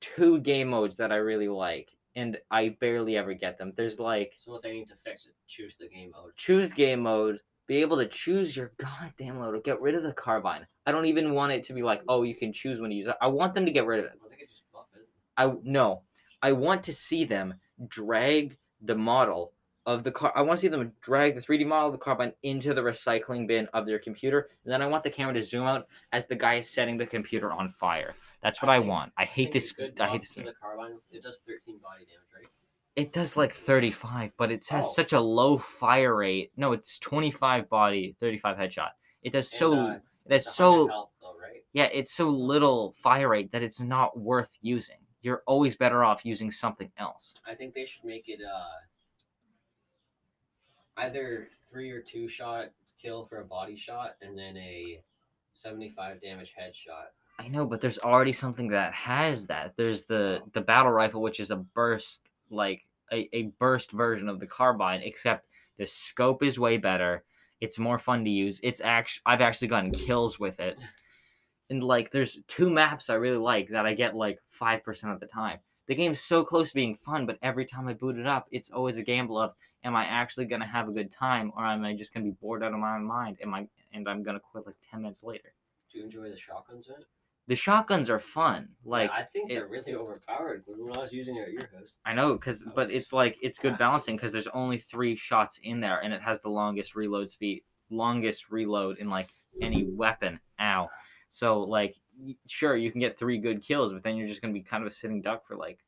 two game modes that I really like, and I barely ever get them. There's like So what they need to fix is choose the game mode. choose game mode, be able to choose your goddamn load, get rid of the carbine. I don't even want it to be like, oh, you can choose when to use it. I want them to get rid of it. I think it just buff it. I no, I want to see them drag the model of the car. I want to see them drag the 3D model of the carbine into the recycling bin of their computer, and then I want the camera to zoom out as the guy is setting the computer on fire. That's what I I, think- want. I I hate think this. I hate this. the carbine. It does 13 body damage, right? It does like 35, but it has Oh. such a low fire rate. No, it's 25 body, 35 headshot. It does so. Uh, it's so. health though, right? Yeah, it's so little fire rate that it's not worth using. You're always better off using something else. I think they should make it uh either three or two shot kill for a body shot, and then a 75 damage headshot. I know, but there's already something that has that. There's the the battle rifle, which is a burst, like a, a burst version of the carbine, except the scope is way better. It's more fun to use. It's actually I've actually gotten kills with it. And like there's two maps I really like that I get like five percent of the time. The game's so close to being fun, but every time I boot it up, it's always a gamble of am I actually gonna have a good time or am I just gonna be bored out of my own mind? Am I and I'm gonna quit like ten minutes later. Do you enjoy the shotguns in it? The shotguns are fun. Like yeah, I think it- they're really overpowered. When I was using it at your house, I know, cause That but it's like it's good classic. balancing because there's only three shots in there, and it has the longest reload speed, longest reload in like any weapon. Ow! So like, sure you can get three good kills, but then you're just gonna be kind of a sitting duck for like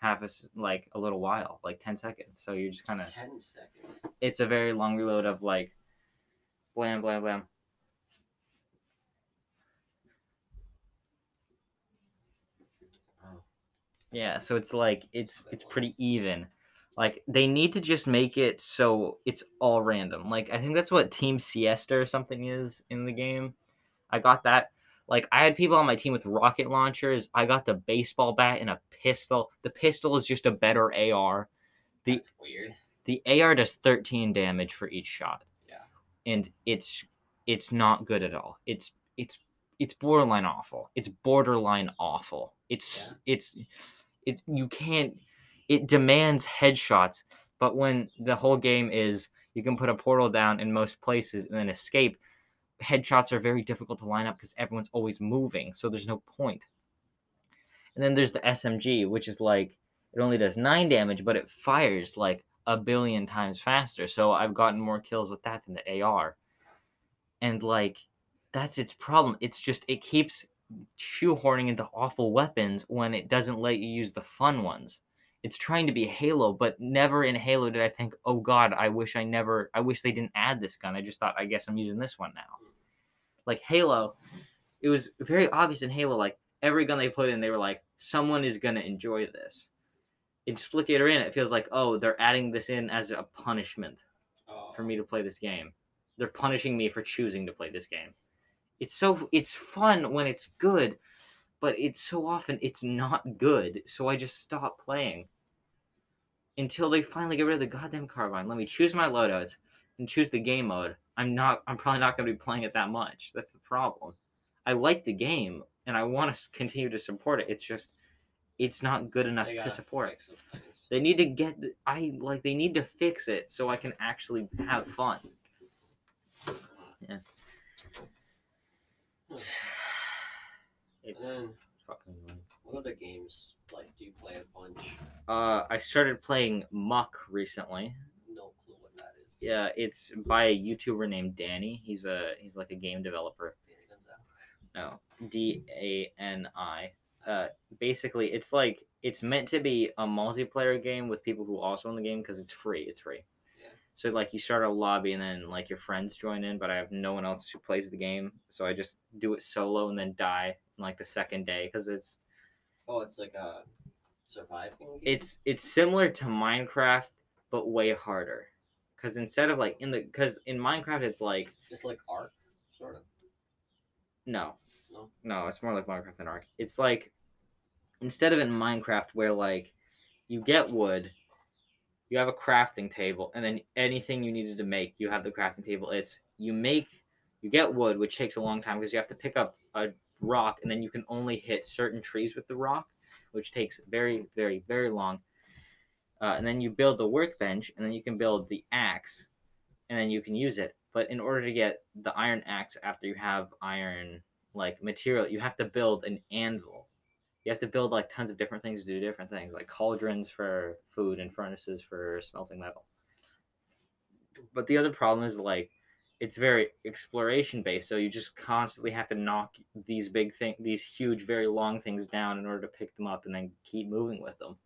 half a like a little while, like ten seconds. So you're just kind of 10 seconds. it's a very long reload of like, blam blam blam. Oh. Yeah, so it's like it's it's pretty even. Like they need to just make it so it's all random. Like I think that's what Team Fiesta or something is in the game. I got that. Like I had people on my team with rocket launchers. I got the baseball bat and a pistol. The pistol is just a better AR. The That's weird. the AR does 13 damage for each shot. Yeah. And it's it's not good at all. It's it's it's borderline awful. It's borderline awful. It's Yeah. it's it's you can't it demands headshots, but when the whole game is you can put a portal down in most places and then escape, headshots are very difficult to line up because everyone's always moving, so there's no point. And then there's the SMG, which is like it only does nine damage, but it fires like a billion times faster. So I've gotten more kills with that than the AR. And like that's its problem. It's just it keeps shoehorning into awful weapons when it doesn't let you use the fun ones. It's trying to be Halo, but never in Halo did I think, "Oh god, I wish I never I wish they didn't add this gun." I just thought, "I guess I'm using this one now." Like Halo, it was very obvious in Halo like every gun they put in, they were like, "Someone is going to enjoy this." In Splitgate in, it feels like, "Oh, they're adding this in as a punishment Oh. for me to play this game. They're punishing me for choosing to play this game. It's so it's fun when it's good, but it's so often it's not good. So I just stop playing until they finally get rid of the goddamn carbine. Let me choose my loadouts and choose the game mode. I'm not. I'm probably not going to be playing it that much. That's the problem. I like the game and I want to continue to support it. It's just it's not good enough to support it. fix some things. They need to get I like they need to fix it so I can actually have fun. Yeah. It's And then, fucking annoying. what other games like do you play a bunch? Uh I started playing Muck recently. No clue what that is. Yeah, it's by a YouTuber named Danny. He's a he's like a game developer. No, D A N I. Uh, basically, it's like it's meant to be a multiplayer game with people who also own the game because it's free. It's free. Yeah. So like you start a lobby and then like your friends join in, but I have no one else who plays the game, so I just do it solo and then die in, like the second day because it's Oh, it's like a surviving game. it's it's similar to Minecraft but way harder. Because instead of like in the because in Minecraft it's like It's like Ark, sort of. No. No? No, it's more like Minecraft than Ark. It's like instead of in Minecraft where like you get wood, you have a crafting table, and then anything you needed to make, you have the crafting table. It's you make you get wood, which takes a long time because you have to pick up a rock and then you can only hit certain trees with the rock, which takes very, very, very long. Uh, and then you build the workbench, and then you can build the axe, and then you can use it. But in order to get the iron axe after you have iron like material, you have to build an anvil. You have to build like tons of different things to do different things, like cauldrons for food and furnaces for smelting metal. But the other problem is like it's very exploration based, so you just constantly have to knock these big thing these huge, very long things down in order to pick them up and then keep moving with them.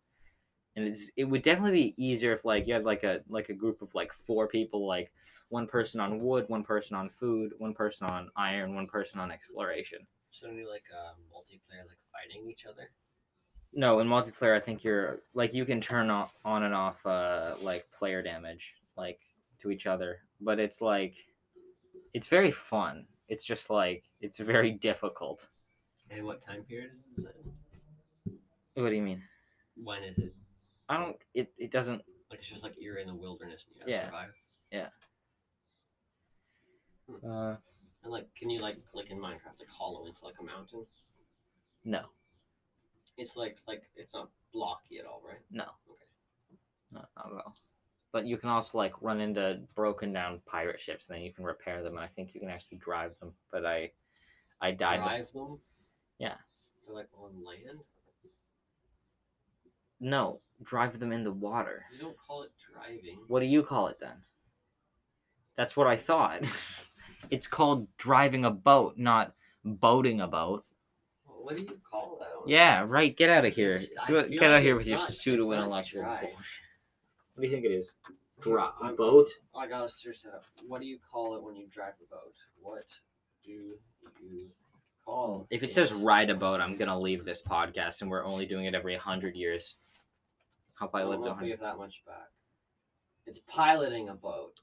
And it's it would definitely be easier if like you had like a like a group of like four people like one person on wood, one person on food, one person on iron, one person on exploration. Shouldn't you like uh, multiplayer, like fighting each other? No, in multiplayer, I think you're like you can turn off on and off uh like player damage like to each other, but it's like it's very fun. It's just like it's very difficult. And what time period is it? What do you mean? When is it? I don't. It it doesn't. Like it's just like you're in the wilderness and you gotta Yeah. survive. Yeah. Uh, And like, can you like like in Minecraft, like hollow into like a mountain? no, It's like like it's not blocky at all, right? no, Okay. not, not at all. But you can also like run into broken down pirate ships, and then you can repair them, and I think you can actually drive them. But I, I died. Drive them. Yeah. They're like on land. No, drive them in the water. You don't call it driving. What do you call it then? That's what I thought. it's called driving a boat, not boating a boat. What do you call that? one? Yeah, right. Get out of here. Get feel get out like here with your not- it's pseudo intellectual bullshit. What do you think it is? Drive I'm- boat? I gotta search that up. What do you call it when you drive a boat? What do you call? If it says ride a boat, I'm gonna leave this podcast, and we're only doing it every hundred years. Hope I don't know if we 100. have that much back. It's piloting a boat.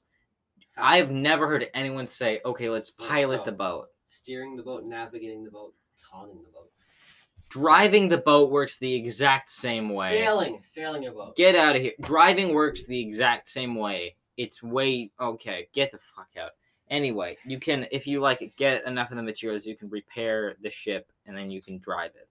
I've never heard anyone say, "Okay, let's pilot the boat." steering the boat, navigating the boat, conning the boat, Driving the boat works the exact same way. sailing, sailing a boat. Get out of here. Driving works the exact same way. It's way okay. Get the fuck out. Anyway, you can if you like get enough of the materials, you can repair the ship and then you can drive it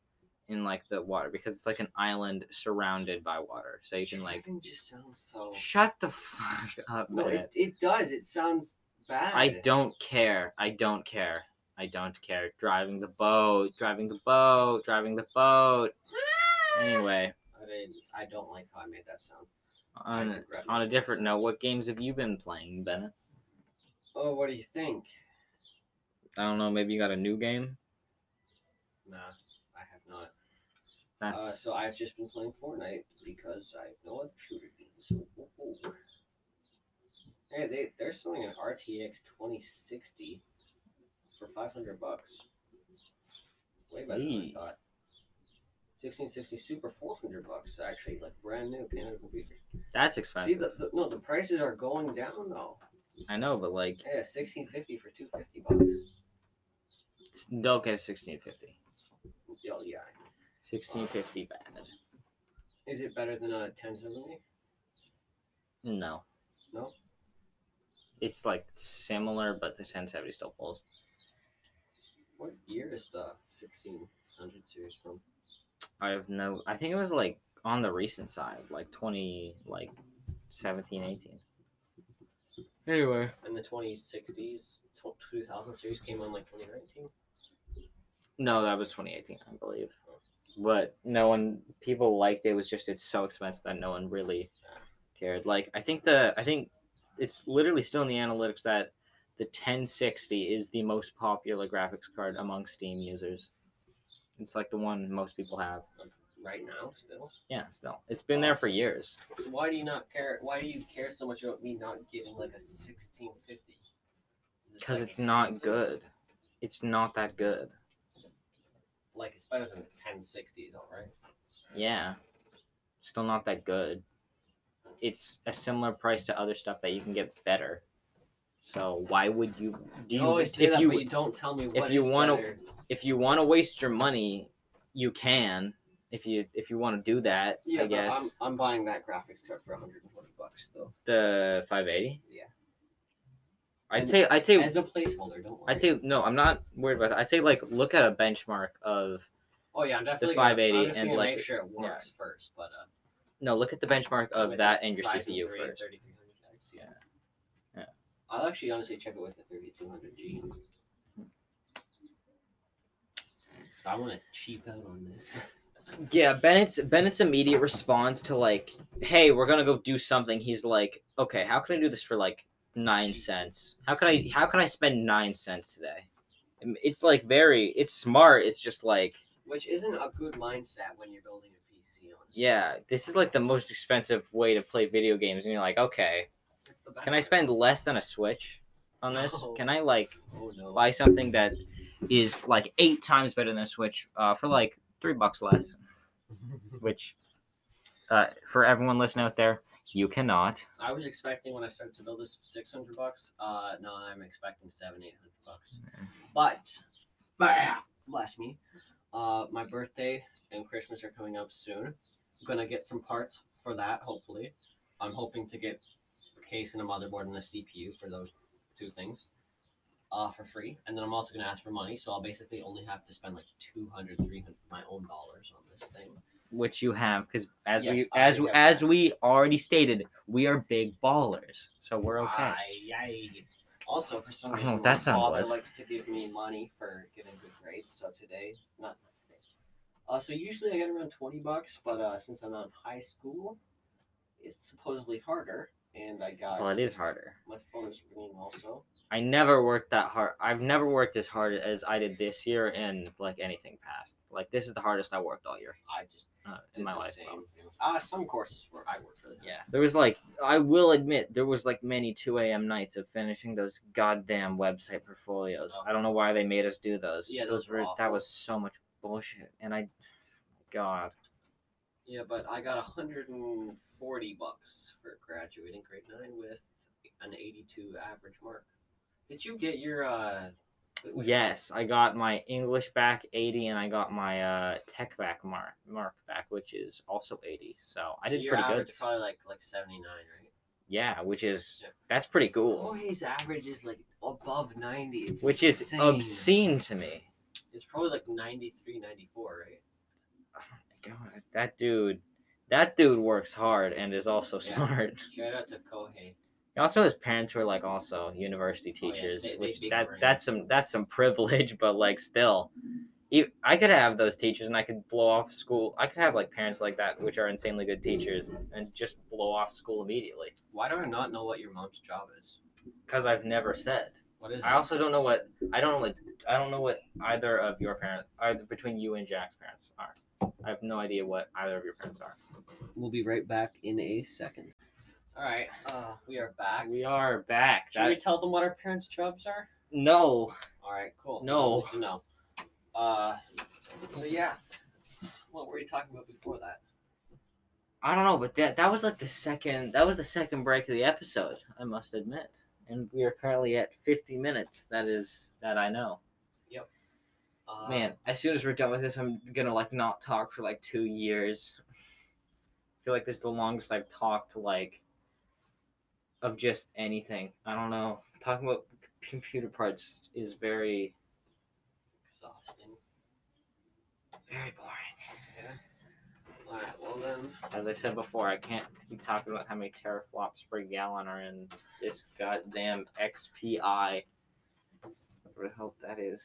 in like the water because it's like an island surrounded by water. So you can like just sounds so. shut the fuck up. No, it, it does. It sounds bad. I don't care. I don't care. I don't care. Driving the boat, driving the boat, driving the boat. Anyway, I didn't. I don't like how I made that sound. On on a different note, what games have you been playing, Bennett? Oh, what do you think? I don't know. Maybe you got a new game. Nah, I have not. That's Uh, so I've just been playing Fortnite because I have no other shooter games. Hey, they they're selling an RTX 2060 for 500 bucks. Way better than I thought. 1660 Super 400 bucks actually, like brand new Canada computer. that's See, expensive. the, the no, the prices are going down though. I know, but like, Yeah, 1650 for 250 bucks. it's- don't get a sixteen fifty. Oh yeah. Sixteen fifty bad. Is it better than a 1070? No. No? It's like similar, but the 1070 still pulls. What year is the 1600 series from? I have no. I think it was like on the recent side, like 20, like 17, 18. Anyway. And the 2060s, tw- 2000 series came on like 2019. No, that was 2018, I believe. But no one, people liked it. It was just it's so expensive that no one really cared. Like I think the I think it's literally still in the analytics that the 1060 is the most popular graphics card among Steam users. It's like the one most people have. Right now, still. Yeah, still. It's been there for years. So why do you not care? Why do you care so much about me not getting like a 1650? Is it, Because like, it's not good. It's not that good. Like it's better than the 1060 though, right? Yeah. Still not that good. It's a similar price to other stuff that you can get better. So why would you do You you, always say if that, you but you don't tell me what you wanna- if you want to waste your money, you can. If you if you want to do that, Yeah, I guess I'm, I'm buying that graphics card for 120 bucks though. the 580. Yeah. I'd say I'd say As a placeholder, don't worry. I'd say no. I'm not worried about that. I'd say like look at a benchmark of Oh yeah, I'm definitely the 580 gonna, and, like, make sure it yeah. works first, but uh, no. Look at the benchmark of that and your CPU first. 3300X, yeah. Yeah. I'll actually honestly check it with the 3200G. So I want to cheap out on this. Yeah, Bennett's Bennett's immediate response to like, hey, we're gonna go do something. He's like, okay, how can I do this for like nine cents? How can I how can I spend nine cents today? It's like very it's smart. It's just like, Which isn't a good mindset when you're building a PC, honestly. yeah, this is like the most expensive way to play video games, and you're like, okay, It's the best can I spend less than a Switch on this? No. Can I like Oh no. buy something that is like eight times better than a Switch uh, for like three bucks less? Which, uh, for everyone listening out there, you cannot. I was expecting when I started to build this 600 bucks. Uh, no, I'm expecting seven, eight hundred bucks. But, bah, bless me. Uh, my birthday and Christmas are coming up soon. I'm gonna get some parts for that. Hopefully, I'm hoping to get a case and a motherboard and a CPU for those two things. Uh, for free, and then I'm also gonna ask for money, so I'll basically only have to spend like 200, 300 my own dollars on this thing. Which you have because as we I as as that. we already stated, we are big ballers, so we're okay. Aye, aye. Also, for some reason, my that sound father was. likes to give me money for getting good grades. So today, not today. Uh, so usually I get around twenty bucks, but uh, since I'm not in high school, it's supposedly harder. And I got. Well, it is harder. My phone is ringing also. I never worked that hard. I've never worked as hard as I did this year in like anything past. Like this is the hardest I worked all year I just uh, in my life. same. Uh, some courses were I worked really hard. Yeah, there was like I will admit there was like many 2 a.m. nights of finishing those goddamn website portfolios. Oh. I don't know why they made us do those. Yeah, those were that was so much bullshit, and I, God, Yeah, but I got 140 bucks for graduating grade nine with an 82 average mark. Did you get your uh? Yes, I got my English back 80, and I got my uh tech back mark mark back, which is also 80. So I So did pretty average good. Probably like like 79, right? Yeah, which is Yeah. that's pretty cool. Oh, his average is like above 90. It's Which is obscene to me. It's probably like 93, 94, right? God, that dude, that dude works hard and is also Yeah. smart. Shout out to Kohei. Also, his parents were like also university Oh, yeah, teachers, they- which that brain. that's some that's some privilege, but like still, I could have those teachers and I could blow off school. I could have like parents like that, which are insanely good teachers, and just blow off school immediately. Why do I not know what your mom's job is? Because I've never said. What is it? I also don't know what I don't know what I don't know what either of your parents, either between you and Jack's parents are. I have no idea what either of your parents are. We'll be right back in a second. All right. Uh, we are back. We are back. Should we tell them what our parents' jobs are? no, All right. Cool. No. Good to know. Uh, so yeah. What were you talking about before that? I don't know, but that that was like the second that was the second break of the episode. I must admit, and we are currently at fifty minutes. That is that I know. Yep. Uh, Man, as soon as we're done with this, I'm gonna like not talk for like two years. I feel like this is the longest I've talked like of just anything. I don't know. Talking about computer parts is very Exhausting. very boring. Yeah. All right. Well then. As I said before, I can't keep talking about how many teraflops per gallon are in this goddamn XPI. Whatever the hell that is.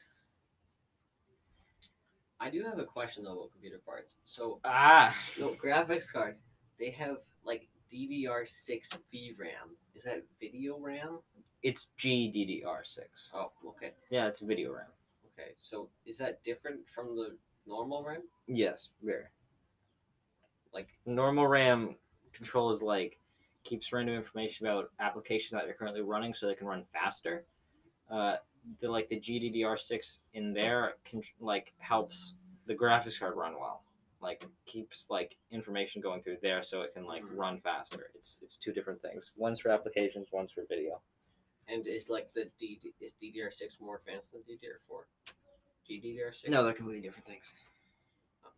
I do have a question though about computer parts. So Ah, no graphics cards. They have like DDR6 VRAM. Is that video RAM? it's GDDR6. Oh, okay. Yeah, it's video RAM. Okay. So is that different from the normal RAM? Yes, very. Like normal RAM controls like keeps random information about applications that you're currently running so they can run faster. Uh, the like the GDDR6 in there can like helps the graphics card run well. Like keeps like information going through there so it can like Mhm. run faster. It's it's two different things. One's for applications, one's for video. And is like the D is DDR6 more advanced than DDR4? GDDR6? No, they're completely different things. Oh,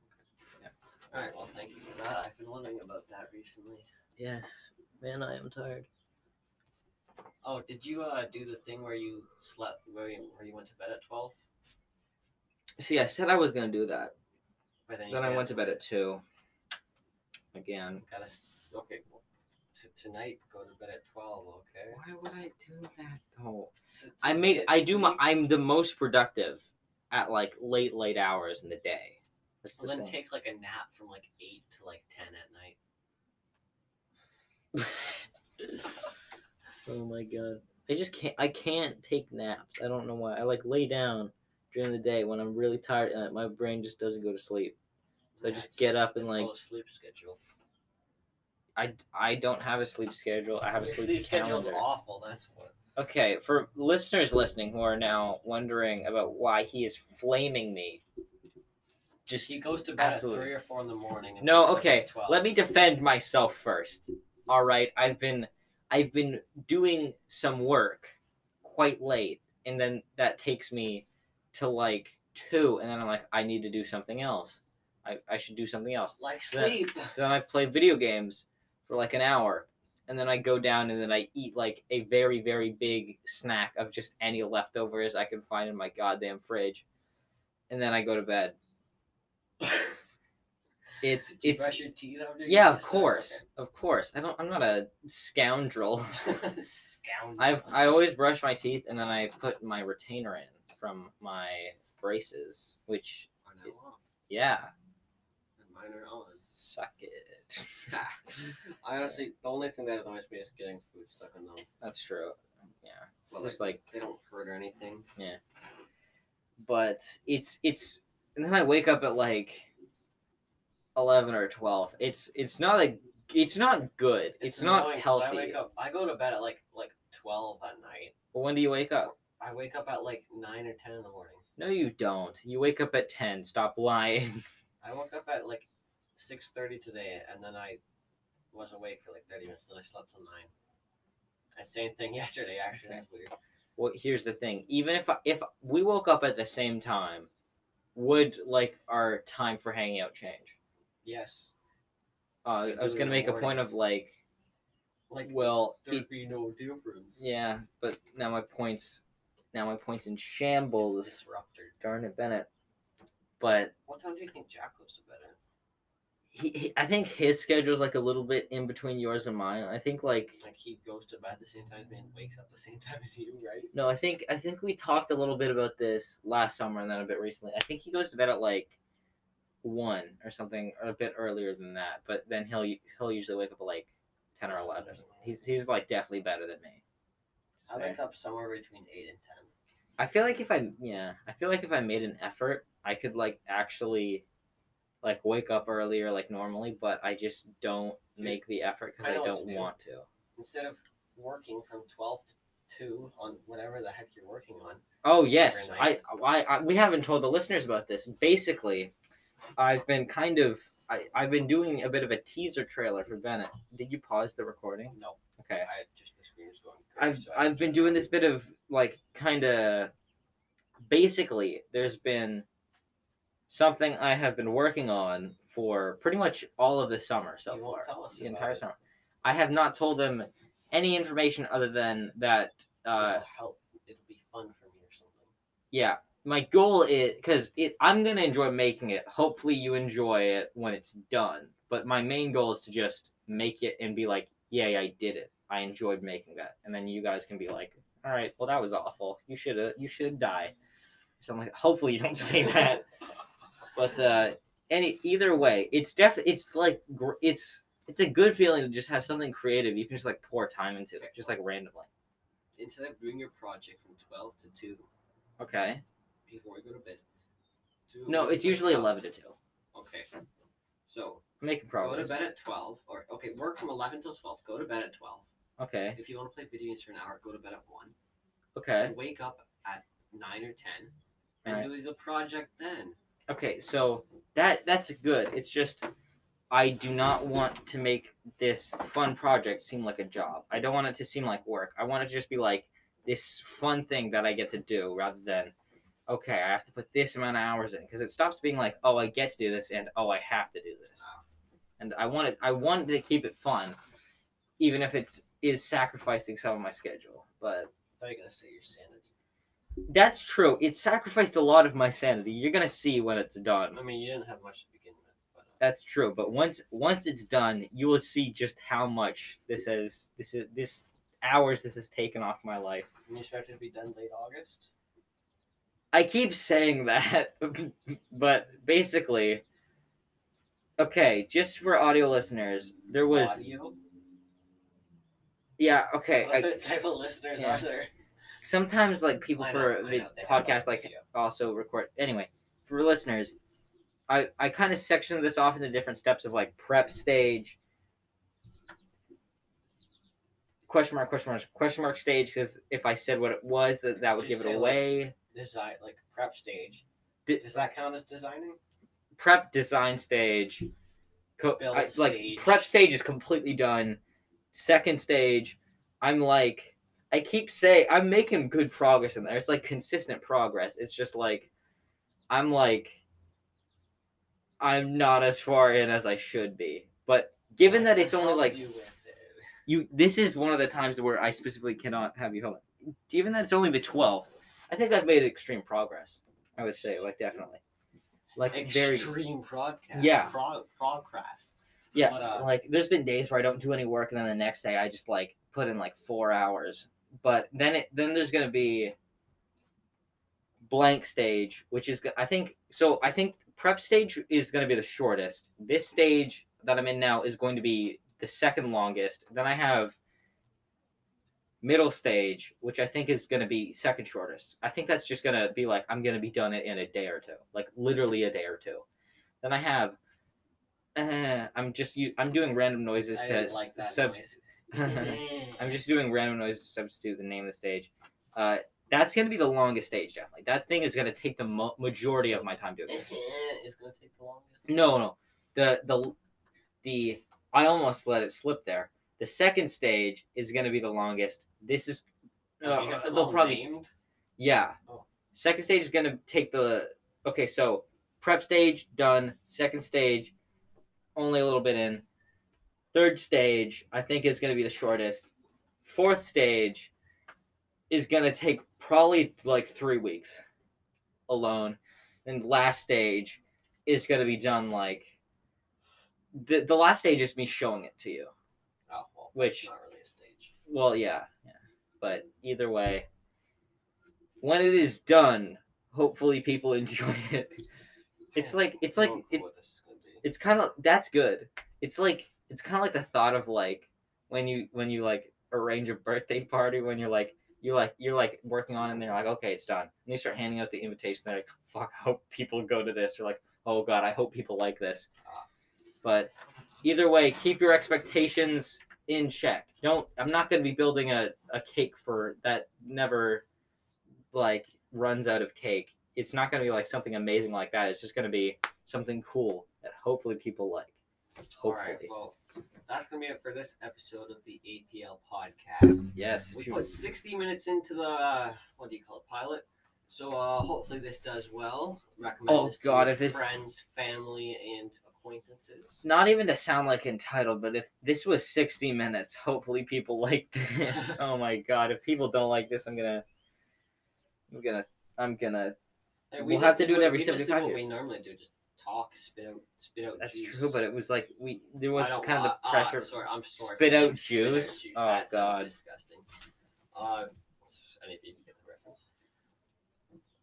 okay. All right. Well, thank you for that. I've been wondering about that recently. Yes, man, I am tired. Oh, did you uh do the thing where you slept where you, where you went to bed at twelve? See, I said I was gonna do that. But then Then I went to bed at two. Again. Gotta okay. Well, t- tonight go to bed at twelve. Okay. Why would I do that though? Oh, to- to I make get I do my. I'm the most productive at like late late hours in the day. That's the Well, then thing. take like a nap from like eight to like ten at night. oh my god. I just can't I can't take naps. I don't know why. I like lay down during the day when I'm really tired and my brain just doesn't go to sleep. So I Yeah, just get up and, like- a sleep schedule. I, I don't have a sleep schedule. I have a Your sleep, sleep schedule's calendar. awful. That's what. Okay, for listeners listening who are now wondering about why he is flaming me, just He goes to bed absolutely. at three or four in the morning. And No, okay. Let me defend myself first. All right, I've been I've been doing some work quite late, and then that takes me to like two, and then I'm like, I need to do something else. I, I should do something else. like So then- sleep. So then I play video games for like an hour, and then I go down and then I eat like a very very big snack of just any leftovers I can find in my goddamn fridge, and then I go to bed. It's Did it's brush your teeth after? yeah, of course, of course. I don't. I'm not a scoundrel. Scoundrel. I've I always brush my teeth and then I put my retainer in from my braces, which Are now off, yeah, are on. suck it. I honestly, the only thing that annoys me is getting food stuck in them. That's true. Yeah, Well, just like, like, they don't hurt or anything. Yeah. But it's it's and then I wake up at like eleven or twelve. It's it's not a it's not good. It's, not annoying 'cause healthy. I wake up. I go to bed at like like twelve at night. But when do you wake up? I wake up at like nine or ten in the morning. No, you don't. You wake up at ten. Stop lying. I woke up at like six thirty today, and then I was awake for like thirty minutes. Then I slept till nine. And same thing yesterday. Actually, that's weird. well here's the thing even if I, if we woke up at the same time would like our time for hanging out change Yes, uh, i was gonna make a point of like like well there'd be no difference. yeah but now my points now my points in It's shambles disrupted. darn it bennett but What time do you think Jack goes to bed at? he, he I think his schedule is like a little bit in between yours and mine. I think like Like he goes to bed the same time as me and wakes up the same time as you, right? no, I think I think we talked a little bit about this last summer and then a bit recently. I think he goes to bed at like one or something, or a bit earlier than that. But then he'll he'll usually wake up at like ten or eleven. He's he's like definitely better than me. I wake up somewhere between eight and ten. I feel like if I yeah, I feel like if I made an effort, I could like actually like wake up earlier like normally, but I just don't make the effort because I, what don't to do. want to. Instead of working from twelve to two on whatever the heck you're working on. Oh yes, I. I, I we haven't told the listeners about this. Basically, I've been kind of I, I've been doing a bit of a teaser trailer for Bennett. Did you pause the recording? No, Okay. I just the screen was going. crazy, I've so I've been doing this bit of like kind of basically there's been something I have been working on for pretty much all of the summer so You far. tell us the entire it. summer. I have not told them any information other than that uh It'll help. It'll be fun for me or something. yeah my goal is because it i'm gonna enjoy making it hopefully you enjoy it when it's done but my main goal is to just make it and be like yay i did it i enjoyed making that and then you guys can be like all right well that was awful you should have you should die something like hopefully you don't say that but uh any either way it's def it's like gr- it's it's a good feeling to just have something creative you can just like pour time into it just like randomly Instead of doing your project from twelve to two okay before we go to bed. do no it it's usually that. 11 to 2 Okay. So I'm making progress go to bed at twelve, or okay, work from eleven till twelve. Go to bed at twelve. okay If you want to play video games for an hour, go to bed at one. okay Then wake up at nine or ten, and Alright. do the project then. Okay, so that that's good. It's just I do not want to make this fun project seem like a job. I don't want it to seem like work. I want it to just be like this fun thing that I get to do rather than okay, I have to put this amount of hours in because it stops being like, oh, I get to do this and oh, I have to do this. And I want it I want to keep it fun even if it's is sacrificing some of my schedule. But I thought you were gonna say your sanity. That's true. It sacrificed a lot of my sanity. You're going to see when it's done. I mean, you didn't have much to begin with, but uh, That's true, but once once it's done, you will see just how much this has this is this hours this has taken off my life. you expect it to be done late August. I keep saying that, but basically, okay, just for audio listeners, there was audio. yeah, okay. What I, type of listeners yeah. are there? Sometimes like people for know, I know, podcast like audio. also record anyway for listeners i i kind of section this off into different steps of like prep stage question mark question mark question mark stage because if i said what it was that that would Just give it say, like, away Design like prep stage. Di- Does that count as designing? prep design stage co- I- like stage. prep stage is completely done second stage i'm like i keep saying i'm making good progress in there it's like consistent progress it's just like i'm like i'm not as far in as i should be but given that it's only like you with it. you this is one of the times where i specifically cannot have you help given that it's only the 12th i think i've made extreme progress i would say like definitely like very extreme broadcast. Yeah. Prog, progress. Yeah, But, uh, like there's been days where I don't do any work, and then the next day I just like put in like four hours. But then it then there's gonna be blank stage, which is I think so. I think prep stage is gonna be the shortest. This stage that I'm in now is going to be the second longest. Then I have middle stage, which I think is gonna be second shortest. I think that's just gonna be like I'm gonna be done it in a day or two, like literally a day or two. Then I have uh, I'm just you I'm doing random noises I to like subs- noise. I'm just doing random noises to substitute the name of the stage. Uh, that's gonna be the longest stage, definitely. That thing is gonna take the mo- majority of my time doing this. is gonna take the longest. No, no, the the the I almost let it slip there. The second stage is gonna be the longest. This is uh, do you have they'll probably named? yeah. Oh. Second stage is gonna take the okay. So prep stage done. Second stage, only a little bit in. Third stage, I think is gonna be the shortest. Fourth stage is gonna take probably like three weeks alone. And last stage is gonna be done like the the last stage is me showing it to you. Oh, well, Which- not really a stage. Well, yeah, yeah. But either way, when it is done, hopefully people enjoy it. It's like it's like it's what this is gonna be. it's kind of that's good. It's like it's kind of like the thought of like when you when you like arrange a birthday party when you're like you like you're like working on it and they're like okay it's done. And you start handing out the invitation they're like fuck I hope people go to this. Or like oh god I hope people like this. But either way keep your expectations in check. Don't I'm not going to be building a, a cake for that never like runs out of cake. It's not going to be like something amazing like that. It's just going to be something cool that hopefully people like. Hopefully right, well, that's gonna be it for this episode of the APL podcast. yes We put 60 minutes into the uh, what do you call it, pilot. So uh, hopefully this does well. Recommend Oh, this to God, if this- friends, family, and acquaintances. not even to sound like entitled, but if this was 60 minutes, hopefully people like this. oh my god, if people don't like this, I'm gonna, I'm gonna, I'm gonna. Hey, We'll have to do it every we just 75 what we normally do, just talk, spit out, spit out. That's juice. true, but it was like we there was kind of the uh, uh, pressure. sorry, I'm sorry. Spit for saying out juice? Oh, God. disgusting. Uh, any of you get the reference?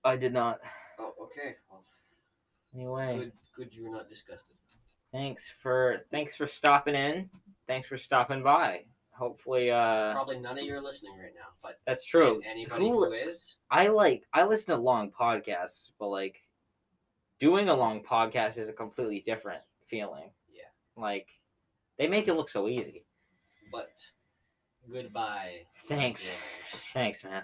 I did not. Oh, okay. Well, Anyway, good, good. You were not disgusted. thanks for thanks for stopping in. Thanks for stopping by. Hopefully, uh, Probably none of you are listening right now, but that's true. Anybody Who- who is, I like I listen to long podcasts, but like doing a long podcast is a completely different feeling. Yeah. Like they make it look so easy. but goodbye. Thanks. Thanks, man.